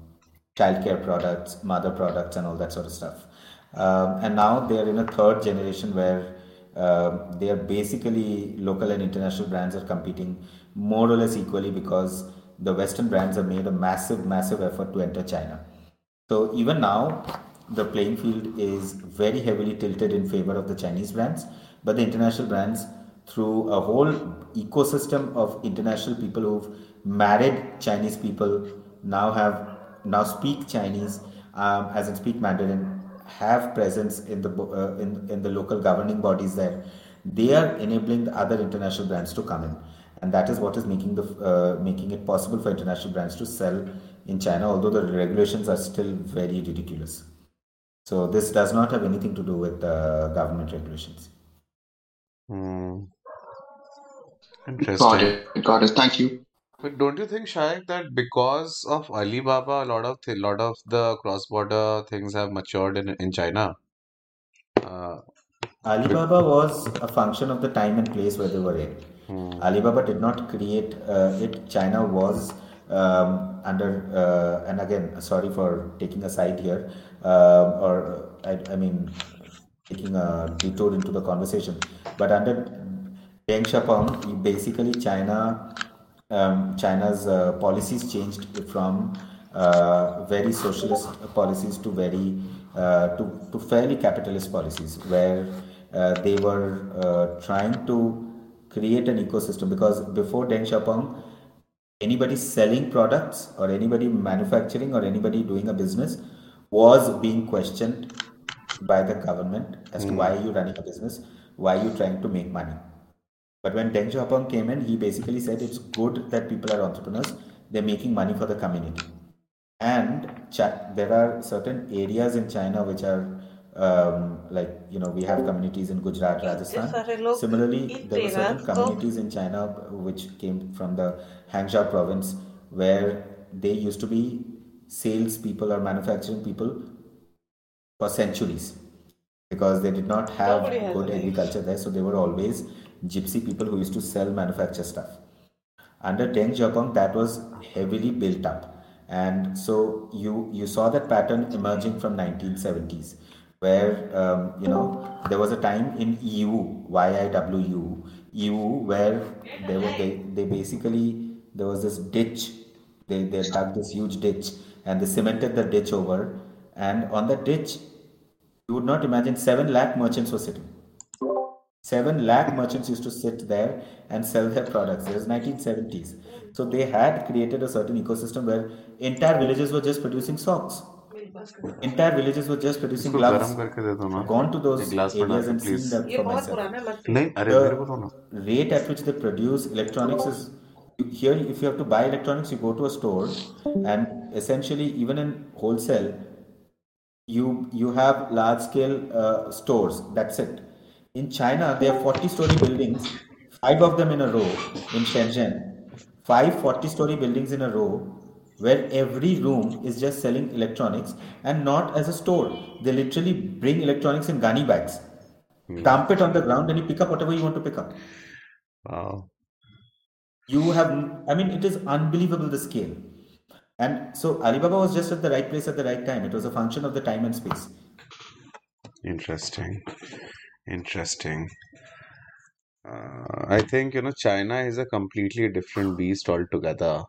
childcare products, mother products, and all that sort of stuff. Um, and now they are in a third generation where um, they are basically local and international brands are competing more or less equally because the Western brands have made a massive, massive effort to enter China. So even now, the playing field is very heavily tilted in favor of the Chinese brands, but the international brands, through a whole ecosystem of international people who've married Chinese people, now have now speak Chinese, um, as in speak Mandarin, have presence in the uh, in in the local governing bodies there. They are enabling the other international brands to come in, and that is what is making the uh, making it possible for international brands to sell in China. Although the regulations are still very ridiculous. So this does not have anything to do with uh, government regulations. Got Interesting. it, got it. Thank you. But don't you think, Shayak, that because of Alibaba, a lot of th lot of the cross-border things have matured in in China? Uh, bec- Alibaba was a function of the time and place where they were in. hmm. Alibaba did not create uh, it. China was um, under, uh, and again, sorry for taking a side here, um, or I, I mean, taking a detour into the conversation. But under Deng Xiaoping, basically China, um, China's uh, policies changed from uh, very socialist policies to very uh, to, to fairly capitalist policies, where uh, they were uh, trying to create an ecosystem. Because before Deng Xiaoping, anybody selling products or anybody manufacturing or anybody doing a business was being questioned by the government as to why Hmm. are you running a business, why are you trying to make money. But when Deng Xiaoping came in, he basically said it's good that people are entrepreneurs. They're making money for the community. And there are certain areas in China which are um, like you know we have communities in Gujarat, Rajasthan. Similarly, there were certain communities in China which came from the Hangzhou province where they used to be sales people or manufacturing people for centuries because they did not have good agriculture there, so they were always gypsy people who used to sell manufacture stuff. Under Deng Xiaoping, that was heavily built up, and so you you saw that pattern emerging from 1970s, where um, you know there was a time in EU, YIWU, EU, where they were they, they basically there was this ditch, they they dug this huge ditch and they cemented the ditch over, and on the ditch you would not imagine 7 lakh merchants were sitting. 7 lakh merchants used to sit there and sell their products. It was 1970s. So they had created a certain ecosystem where entire villages were just producing socks. Entire villages were just producing gloves. Gone to those areas and seen them for myself. The rate at which they produce electronics is here if you have to buy electronics you go to a store and essentially even in wholesale you you have large scale uh, stores that's it in china there are 40 story buildings five of them in a row in shenzhen five 40 story buildings in a row where every room is just selling electronics and not as a store. They literally bring electronics in gunny bags, hmm. dump it on the ground, and you pick up whatever you want to pick up. Wow. You have, I mean, it is unbelievable the scale. And so Alibaba was just at the right place at the right time. It was a function of the time and space. Interesting. Interesting. Uh, I think, you know, China is a completely different beast altogether.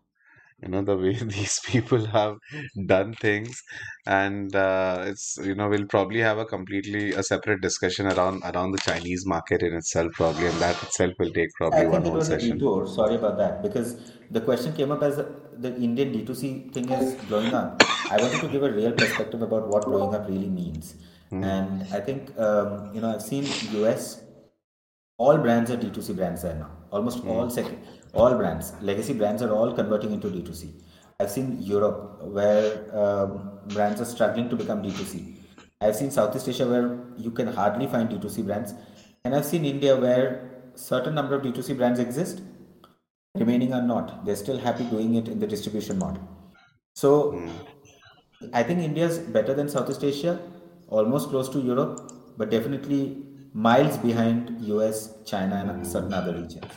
You know, the way these people have done things, and uh, it's, you know, we'll probably have a completely a separate discussion around around the Chinese market in itself, probably, and that itself will take I probably one think it whole was a session. detour. Sorry about that. Because the question came up as the Indian D2C thing is blowing up. I wanted to give a real perspective about what blowing up really means. And I think, um, you know, I've seen US, all brands are D2C brands there now. Almost all second, all brands, legacy brands are all converting into D2C. I've seen Europe where um, brands are struggling to become D2C. I've seen Southeast Asia where you can hardly find D2C brands. And I've seen India where certain number of D2C brands exist, remaining are not. They're still happy doing it in the distribution model. So I think India is better than Southeast Asia, almost close to Europe, but definitely miles behind US, China, and certain other regions.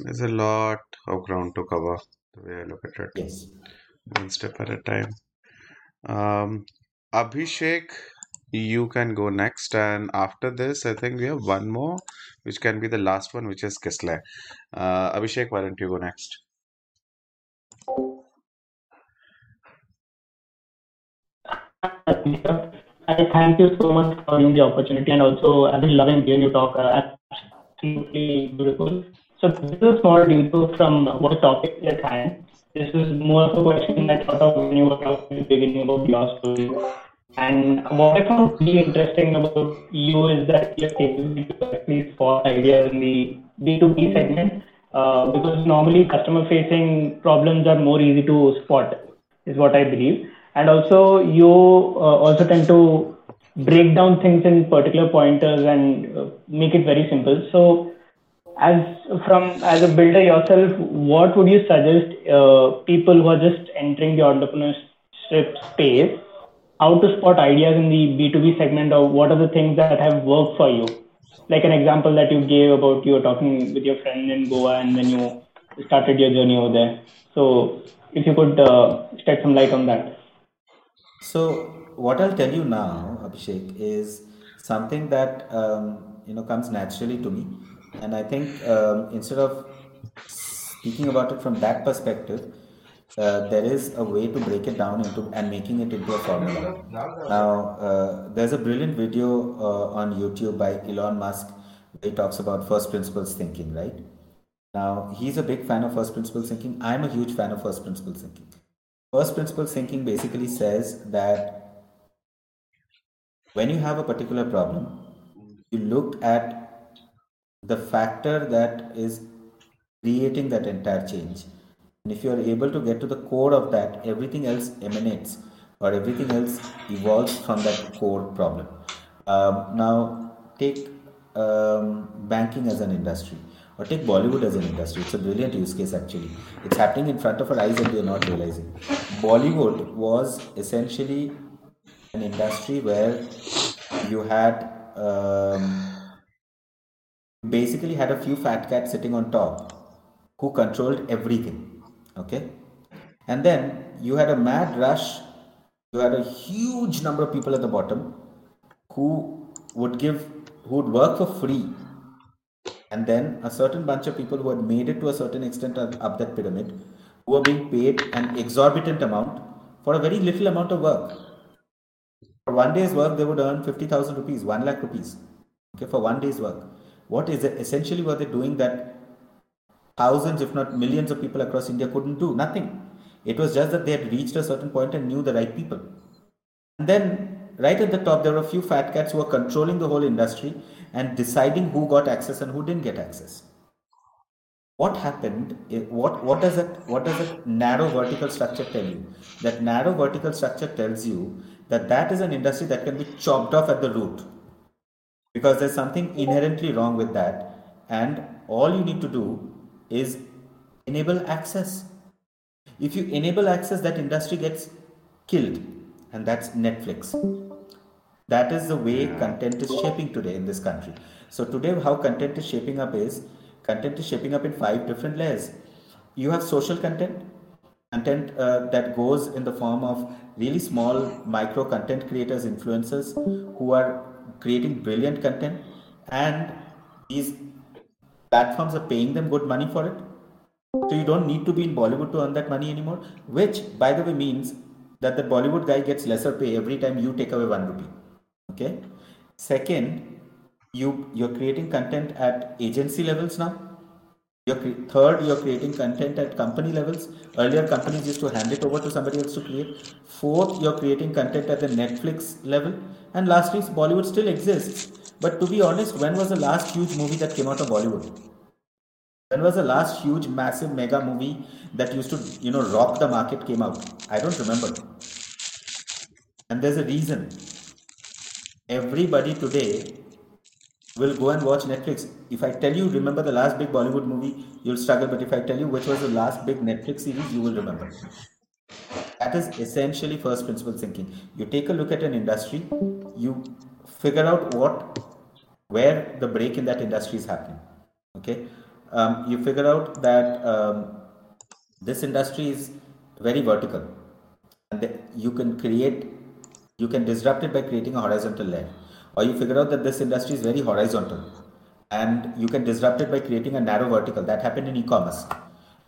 There's a lot of ground to cover, the way I look at it, Yes. one step at a time. Um, Abhishek, you can go next, and after this, I think we have one more, which can be the last one, which is Kisle. Uh, Abhishek, why don't you go next? I thank you so much for giving the opportunity and also I've been loving hearing you talk. Uh, absolutely beautiful. So this is a small detour from what topic at hand. This is more of a question I thought of when you were talking at the beginning about your story. And what I found really interesting about you is that you're able to at spot ideas in the B2B segment uh, because normally customer facing problems are more easy to spot, is what I believe. And also, you uh, also tend to break down things in particular pointers and uh, make it very simple. So, as from as a builder yourself, what would you suggest uh, people who are just entering the entrepreneurship space how to spot ideas in the B2B segment or what are the things that have worked for you? Like an example that you gave about you were talking with your friend in Goa and then you started your journey over there. So if you could uh, shed some light on that. So what I'll tell you now, Abhishek, is something that um, you know comes naturally to me, and I think um, instead of speaking about it from that perspective, uh, there is a way to break it down into and making it into a formula. Now, uh, there's a brilliant video uh, on YouTube by Elon Musk. Where he talks about first principles thinking, right? Now, he's a big fan of first principles thinking. I'm a huge fan of first principles thinking. First principle thinking basically says that when you have a particular problem, you look at the factor that is creating that entire change. And if you are able to get to the core of that, everything else emanates or everything else evolves from that core problem. Um, now, take um, banking as an industry or take Bollywood as an industry. It's a brilliant use case actually. It's happening in front of our eyes and we are not realizing. Bollywood was essentially an industry where you had um, basically had a few fat cats sitting on top who controlled everything. Okay, and then you had a mad rush. You had a huge number of people at the bottom who would give, who would work for free and then a certain bunch of people who had made it to a certain extent up that pyramid who were being paid an exorbitant amount for a very little amount of work. For one day's work they would earn 50000 rupees 1 lakh rupees okay for one day's work. What is it essentially were they doing that thousands if not millions of people across india couldn't do? Nothing. It was just that they had reached a certain point and knew the right people. And then right at the top there were a few fat cats who were controlling the whole industry and deciding who got access and who didn't get access. What happened eh, what what does that what does that narrow vertical structure tell you? That narrow vertical structure tells you that that is an industry that can be chopped off at the root. Because there's something inherently wrong with that and all you need to do is enable access. If you enable access, that industry gets killed, and that's Netflix. That is the way content is shaping today in this country. So today, how content is shaping up is content is shaping up in five different layers. You have social content, content uh, that goes in the form of really small micro content creators, influencers who are creating brilliant content, and these platforms are paying them good money for it. So you don't need to be in Bollywood to earn that money anymore, which by the way means that the Bollywood guy gets lesser pay every time you take away one rupee. Okay. Second, you you're creating content at agency levels now. You're cre- third, you're creating content at company levels. Earlier, companies used to hand it over to somebody else to create. Fourth, you're creating content at the Netflix level. And lastly, Bollywood still exists. But to be honest, when was the last huge movie that came out of Bollywood? When was the last huge, massive, mega movie that used to, you know, rock the market came out? I don't remember. And there's a reason. Everybody today will go and watch Netflix. If I tell you, remember the last big Bollywood movie, you'll struggle. But if I tell you which was the last big Netflix series, you will remember. That is essentially first principle thinking. You take a look at an industry, you figure out what, where the break in that industry is happening. Okay, um, you figure out that um, this industry is very vertical, and you can create, you can disrupt it by creating a horizontal layer, or you figure out that this industry is very horizontal, and you can disrupt it by creating a narrow vertical. That happened in e-commerce.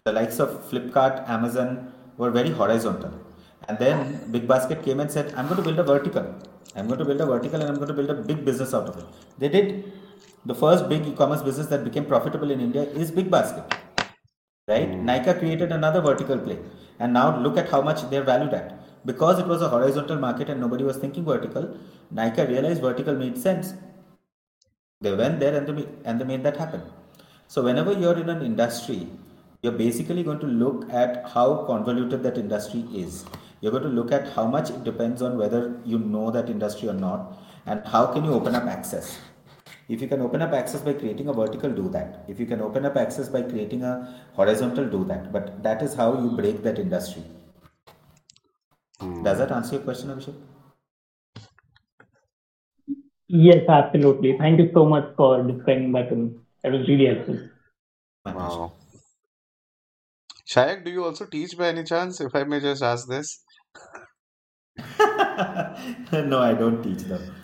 The likes of Flipkart, Amazon were very horizontal. And then Big Basket came and said, I'm going to build a vertical. I'm going to build a vertical and I'm going to build a big business out of it. They did. The first big e-commerce business that became profitable in India is Big Basket. Right? Hmm. Nykaa created another vertical play. And now look at how much they're valued at. Because it was a horizontal market and nobody was thinking vertical, Nykaa realized vertical made sense. They went there and they, and they made that happen. So whenever you're in an industry, you're basically going to look at how convoluted that industry is. You're going to look at how much it depends on whether you know that industry or not, and how can you open up access. If you can open up access by creating a vertical, do that. If you can open up access by creating a horizontal, do that. But that is how you break that industry. Does that answer your question, Abhishek? Yes, absolutely. Thank you so much for describing that to me. That was really helpful. Wow. Shayak, do you also teach by any chance, if I may just ask this? no, I don't teach them.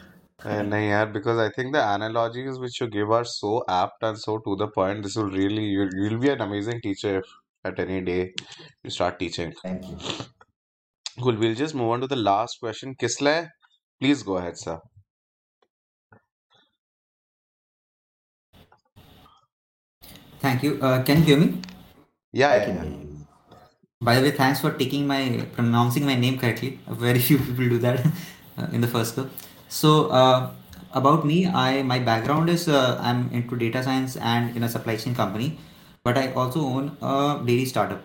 Uh, nahin yaar, because I think the analogies which you give are so apt and so to the point. This will really, you, you'll be an amazing teacher if at any day you start teaching. Thank you. Cool, we'll just move on to the last question. Kisle, please go ahead, sir. Thank you. Uh, can you hear me? Yeah, I can hear you. By the way, thanks for taking my pronouncing my name correctly. Very few people do that uh, in the first go. So uh, about me, I my background is uh, I'm into data science and in a supply chain company, but I also own a dairy startup.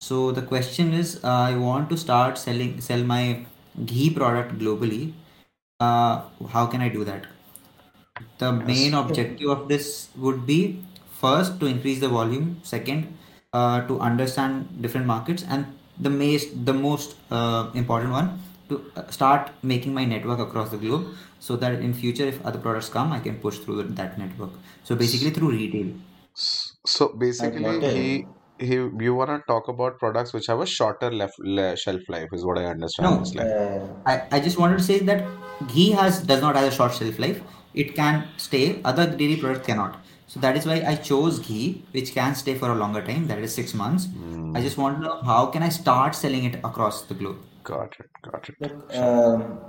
So the question is, uh, I want to start selling sell my ghee product globally. Uh, how can I do that? the main objective of this would be first to increase the volume. Second uh, to understand different markets. And the most the most uh, important one to uh, start making my network across the globe so that in future if other products come i can push through that network. So basically through retail. So basically, he he you want to talk about products which have a shorter left le shelf life, is what I understand. No. Like, Uh, I, I just wanted to say that ghee has does not have a short shelf life. It can stay. Other dairy products cannot. So that is why I chose ghee, which can stay for a longer time. That is six months. hmm, I just want to know how can I start selling it across the globe. got it, got it. Look, um,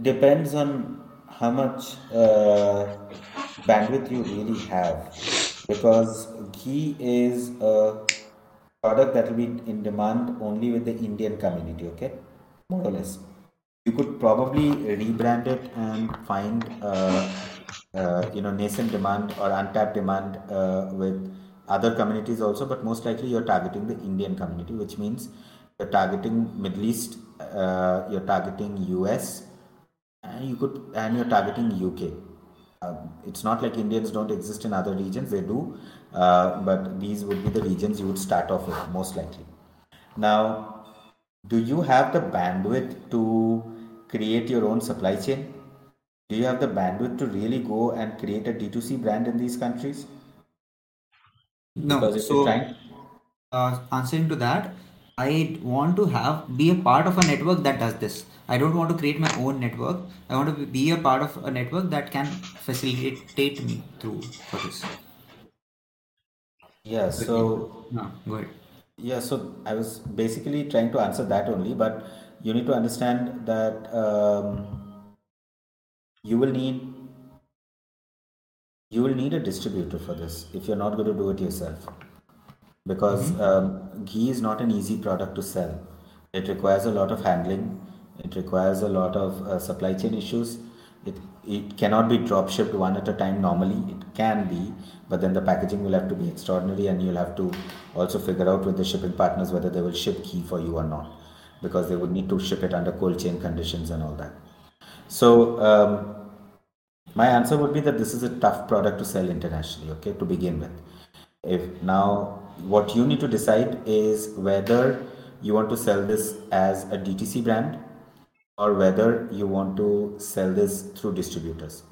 depends on how much uh, bandwidth you really have, because ghee is a product that will be in demand only with the Indian community. Okay, more or less. You could probably rebrand it and find, uh, uh, you know, nascent demand or untapped demand uh, with other communities also, but most likely you're targeting the Indian community, which means you're targeting Middle East, uh, you're targeting US, and you could, and you're targeting UK. Um, it's not like Indians don't exist in other regions; they do, uh, but these would be the regions you would start off with most likely. Now, do you have the bandwidth to create your own supply chain? Do you have the bandwidth to really go and create a D2C brand in these countries? No. So, uh, answering to that, I want to have be a part of a network that does this. I don't want to create my own network. I want to be a part of a network that can facilitate me through for this. yeah, so No, go ahead. Yeah, so I was basically trying to answer that only, but you need to understand that um, you will need you will need a distributor for this if you're not going to do it yourself because um, ghee is not an easy product to sell. It requires a lot of handling. It requires a lot of uh, supply chain issues. It it cannot be drop shipped one at a time normally. It can be, but then the packaging will have to be extraordinary, and you'll have to also figure out with the shipping partners whether they will ship ghee for you or not, because they would need to ship it under cold chain conditions and all that. So um, my answer would be that this is a tough product to sell internationally. Okay, to begin with if now what you need to decide is whether you want to sell this as a DTC brand or whether you want to sell this through distributors.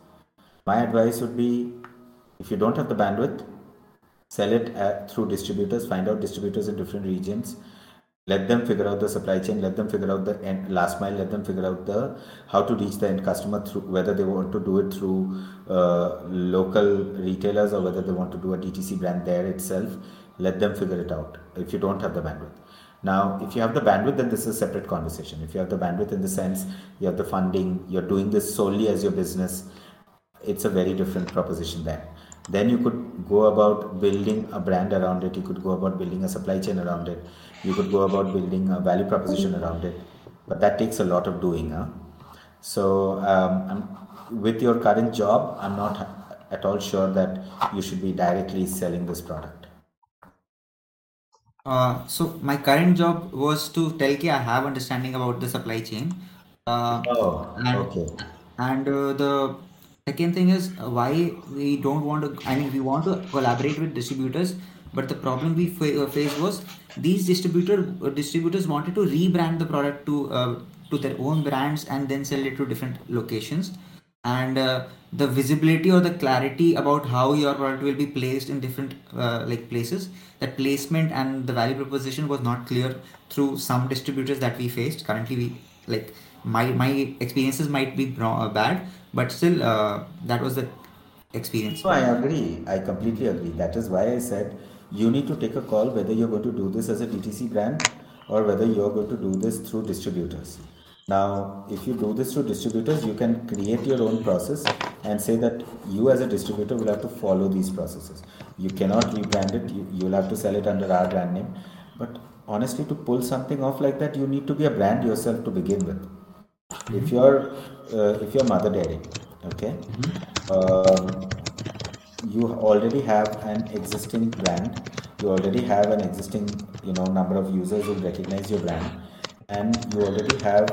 My advice would be if you don't have the bandwidth, sell it at, through distributors, find out distributors in different regions, let them figure out the supply chain, let them figure out the end, last mile, let them figure out the how to reach the end customer through whether they want to do it through uh, local retailers or whether they want to do a DTC brand there itself. Let them figure it out if you don't have the bandwidth. Now, if you have the bandwidth, then this is a separate conversation. If you have the bandwidth in the sense you have the funding, you're doing this solely as your business, it's a very different proposition then. Then you could go about building a brand around it, you could go about building a supply chain around it, you could go about building a value proposition around it. But that takes a lot of doing. Huh? So, um, with your current job, I'm not at all sure that you should be directly selling this product. Uh, so my current job was to tell ki I have understanding about the supply chain. Uh, Oh, and okay. and uh, the second thing is uh, why we don't want to. I mean, we want to collaborate with distributors, but the problem we fa- uh, faced was these distributor uh, distributors wanted to rebrand the product to uh, to their own brands and then sell it to different locations and uh, the visibility or the clarity about how your product will be placed in different uh, like places that placement and the value proposition was not clear through some distributors that we faced currently we like my my experiences might be uh, bad but still uh, that was the experience So I agree. I completely agree. That is why I said you need to take a call whether you're going to do this as a DTC brand or whether you're going to do this through distributors. Now, if you do this through distributors, you can create your own process and say that you as a distributor will have to follow these processes. You cannot rebrand it. You, you'll have to sell it under our brand name. But honestly, to pull something off like that, you need to be a brand yourself to begin with if you're uh, if you're mother dairy okay um, you already have an existing brand you already have an existing you know number of users who recognize your brand and you already have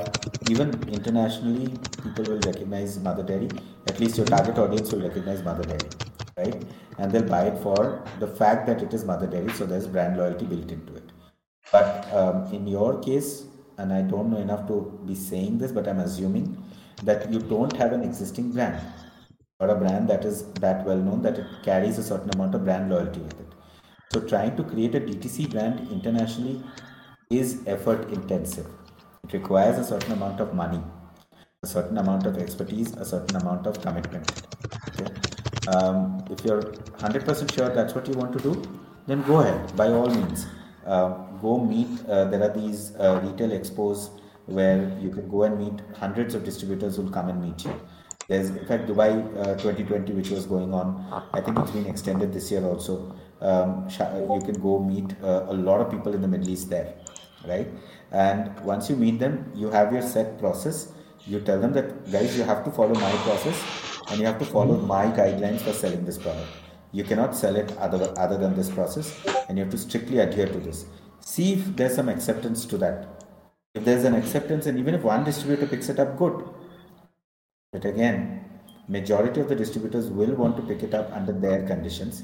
even internationally people will recognize mother dairy at least your target audience will recognize mother dairy right? And they'll buy it for the fact that it is mother dairy so there's brand loyalty built into it. But um, in your case, and I don't know enough to be saying this, but I'm assuming that you don't have an existing brand or a brand that is that well known that it carries a certain amount of brand loyalty with it. So trying to create a DTC brand internationally is effort intensive. It requires a certain amount of money, a certain amount of expertise, a certain amount of commitment. Okay? Um, if you're 100% sure that's what you want to do, then go ahead by all means. Uh, go meet. Uh, there are these uh, retail expos where you can go and meet hundreds of distributors who will come and meet you. There's in fact Dubai uh, 2020, which was going on. I think it's been extended this year also. Um, you can go meet uh, a lot of people in the Middle East there, right? And once you meet them, you have your set process. You tell them that guys, you have to follow my process and you have to follow my guidelines for selling this product. You cannot sell it other, other than this process, and you have to strictly adhere to this. See if there's some acceptance to that. If there's an acceptance, and even if one distributor picks it up, good. But again, majority of the distributors will want to pick it up under their conditions.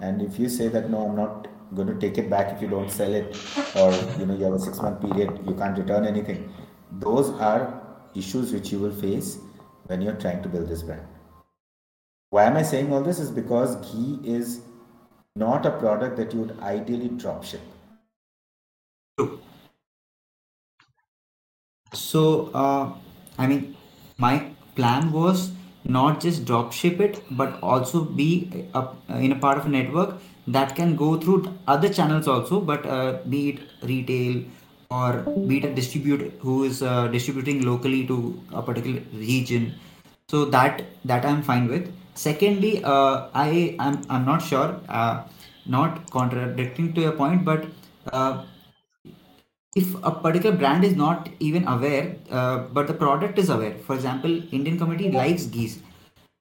And if you say that no, I'm not going to take it back if you don't sell it, or you know you have a six month period, you can't return anything. Those are issues which you will face when you're trying to build this brand. Why am I saying all this? Is because ghee is not a product that you would ideally drop ship. So, uh, I mean, my plan was not just drop ship it, but also be a, in a part of a network that can go through other channels also, but uh, be it retail or be it a distributor who is uh, distributing locally to a particular region. So that that I'm fine with. Secondly, uh, I I'm, I'm not sure, uh, not contradicting to your point, but uh, if a particular brand is not even aware, uh, but the product is aware. For example, Indian community likes geese,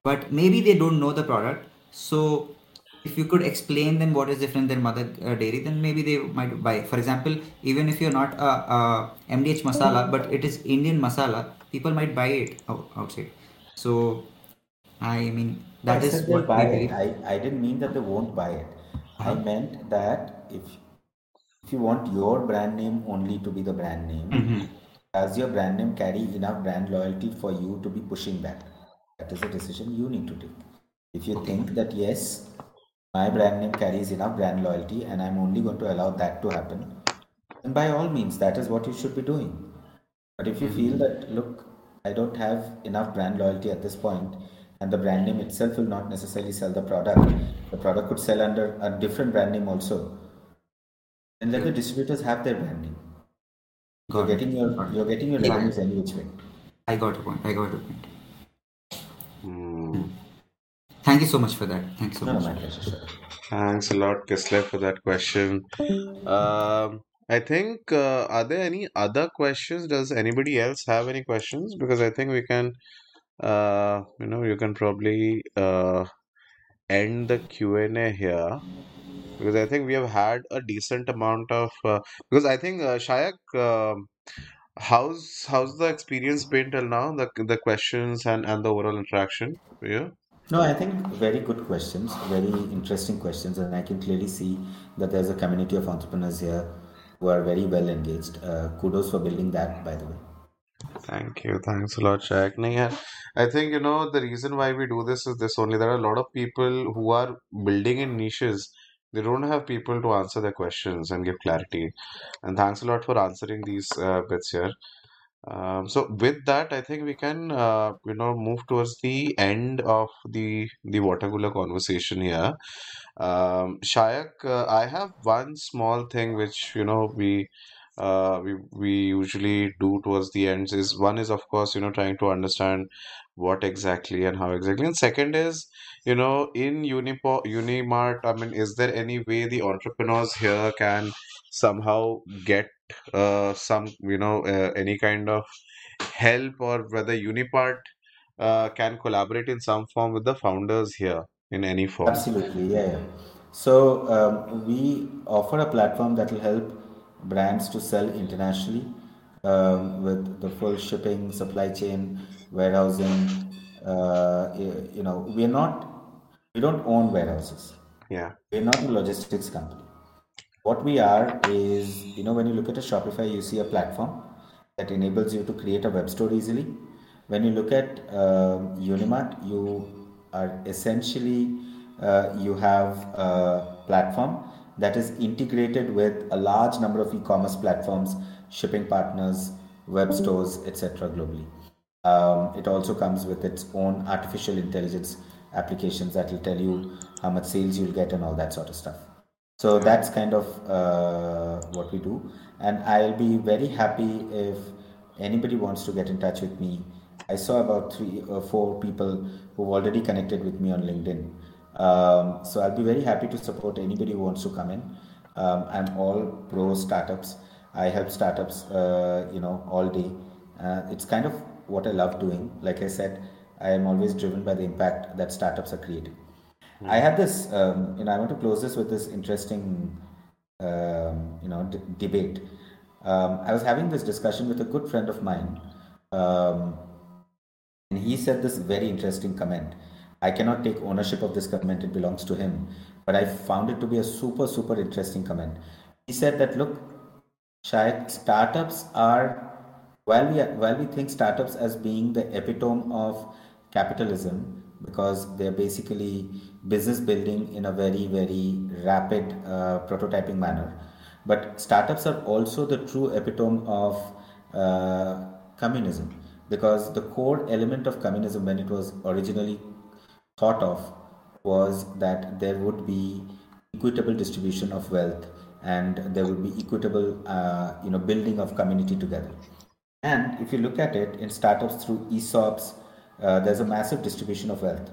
but maybe they don't know the product. So if you could explain them what is different than mother uh, dairy, then maybe they might buy. For example, even if you're not a, a MDH masala, but it is Indian masala, people might buy it outside. So I mean that I is what buy it. I, I didn't mean that they won't buy it. I Uh-huh. meant that if if you want your brand name only to be the brand name, Mhm. does your brand name carry enough brand loyalty for you to be pushing that? That is a decision you need to take. If you think that yes, my brand name carries enough brand loyalty and I'm only going to allow that to happen, then by all means, that is what you should be doing. But if you mm-hmm. feel that, look, I don't have enough brand loyalty at this point, and the brand name itself will not necessarily sell the product, the product could sell under a different brand name also, and let the distributors have their brand name. You're it. getting your you're getting your Yeah. revenues any which way. I got a point. I got a point. Hmm. Thank you so much for that. Thanks so No, no, much. my pleasure. Sure. Thanks a lot, Kislev, for that question. Um, I think, uh, are there any other questions? Does anybody else have any questions? Because I think we can, uh, you know, you can probably uh, end the Q&A here. Because I think we have had a decent amount of, uh, because I think, uh, Shayak, um how's how's the experience been till now? The the questions and and the overall interaction for you? No, I think very good questions, very interesting questions, and I can clearly see that there's a community of entrepreneurs here who are very well engaged. Uh, kudos for building that, by the way. Thank you. Thanks a lot, Jack. Nahi, yeah, I think, you know, the reason why we do this is this only. There are a lot of people who are building in niches. They don't have people to answer their questions and give clarity. And thanks a lot for answering these uh, bits here. Um, so with that, I think we can, uh, you know, move towards the end of the the water cooler conversation here. Um, Shayak, uh, I have one small thing which, you know, we uh, we we usually do towards the ends is one is of course, you know, trying to understand what exactly and how exactly. And second is, you know, in Unipo Eunimart, I mean, is there any way the entrepreneurs here can somehow get uh, some, you know, uh, any kind of help or whether Eunimart uh, can collaborate in some form with the founders here in any form? Absolutely, yeah, yeah. So um, we offer a platform that will help brands to sell internationally um, with the full shipping, supply chain, warehousing. Uh, you know, we're not, we don't own warehouses. Yeah. We're not a logistics company. What we are is, you know, when you look at a Shopify, you see a platform that enables you to create a web store easily. When you look at um Eunimart, you are essentially uh, you have a platform that is integrated with a large number of e-commerce platforms, shipping partners, web stores, etc. globally. Um, it also comes with its own artificial intelligence applications that will tell you how much sales you'll get and all that sort of stuff. So that's kind of uh, what we do. And I'll be very happy if anybody wants to get in touch with me. I saw about three or four people who've already connected with me on LinkedIn. Um, so I'll be very happy to support anybody who wants to come in. Um, I'm all pro startups. I help startups, uh, you know, all day. Uh, it's kind of what I love doing. Like I said, I am always driven by the impact that startups are creating. I had this, um, you know, I want to close this with this interesting, um, you know, d- debate. Um, I was having this discussion with a good friend of mine, um, and he said this very interesting comment I cannot take ownership of this comment, it belongs to him. But I found it to be a super, super interesting comment. He said that, look, Shayak, startups are, while we, while we think startups as being the epitome of capitalism, because they're basically business building in a very, very rapid uh, prototyping manner. But startups are also the true epitome of uh, communism because the core element of communism when it was originally thought of was that there would be equitable distribution of wealth and there would be equitable uh, you know building of community together and if you look at it in startups through esops there's a massive distribution of wealth.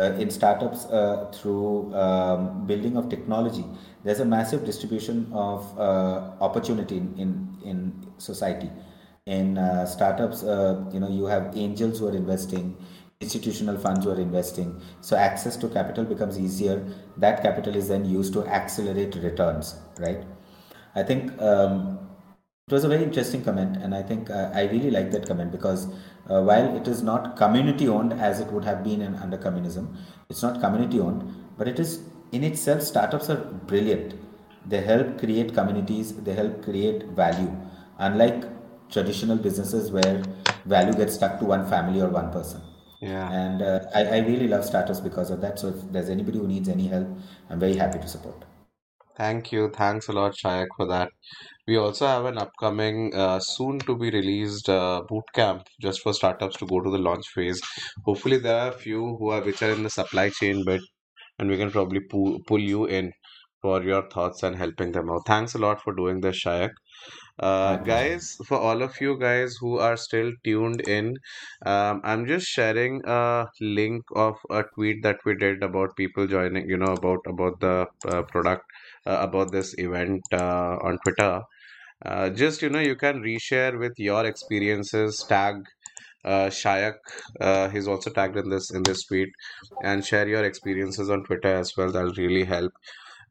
Uh, in startups uh, through um, building of technology there's a massive distribution of uh, opportunity in, in, in society. In uh, startups uh, you know you have angels who are investing institutional funds who are investing. So access to capital becomes easier. That capital is then used to accelerate returns right? I think um, it was a very interesting comment and i think uh, i really like that comment because uh, while it is not community owned as it would have been in, under communism it's not community owned but it is in itself startups are brilliant they help create communities they help create value unlike traditional businesses where value gets stuck to one family or one person Yeah. and uh, I, I really love startups because of that so if there's anybody who needs any help i'm very happy to support Thank you. Thanks a lot, Shayak, for that. We also have an upcoming, uh, soon to be released uh, boot camp just for startups to go to the launch phase. Hopefully, there are a few who are which are in the supply chain bit, and we can probably pull pull you in for your thoughts and helping them out. Thanks a lot for doing this, Shayak. Uh, guys, for all of you guys who are still tuned in, um, I'm just sharing a link of a tweet that we did about people joining, you know, about about the uh, product, about this event uh, on Twitter. Uh, just, you know, you can reshare with your experiences, tag uh, Shayak, uh, he's also tagged in this in this tweet, and share your experiences on Twitter as well. That'll really help.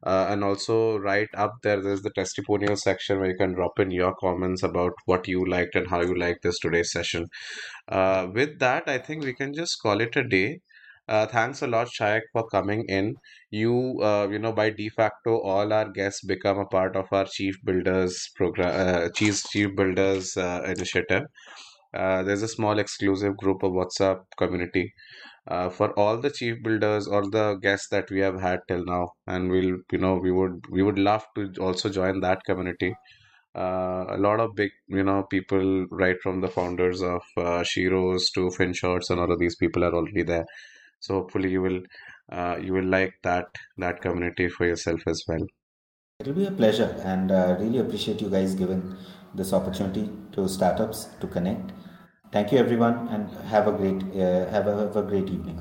Uh, and also, right up there, there's the testimonial section where you can drop in your comments about what you liked and how you liked this today's session. Uh, with that, I think we can just call it a day. Uh, thanks a lot, Shayak, for coming in. You, uh, you know, by de facto, all our guests become a part of our Chief Builders program, uh, Chief Chief Builders uh, initiative. Uh, there's a small exclusive group of WhatsApp community uh, for all the chief builders, all the guests that we have had till now, and we'll, you know, we would we would love to also join that community. Uh, a lot of big, you know, people right from the founders of uh, Shiros to FinShots and all of these people are already there. So hopefully you will uh, you will like that that community for yourself as well. It'll be a pleasure, and uh, really appreciate you guys giving this opportunity to startups to connect. Thank you, everyone, and have a great uh, have a, have a great evening.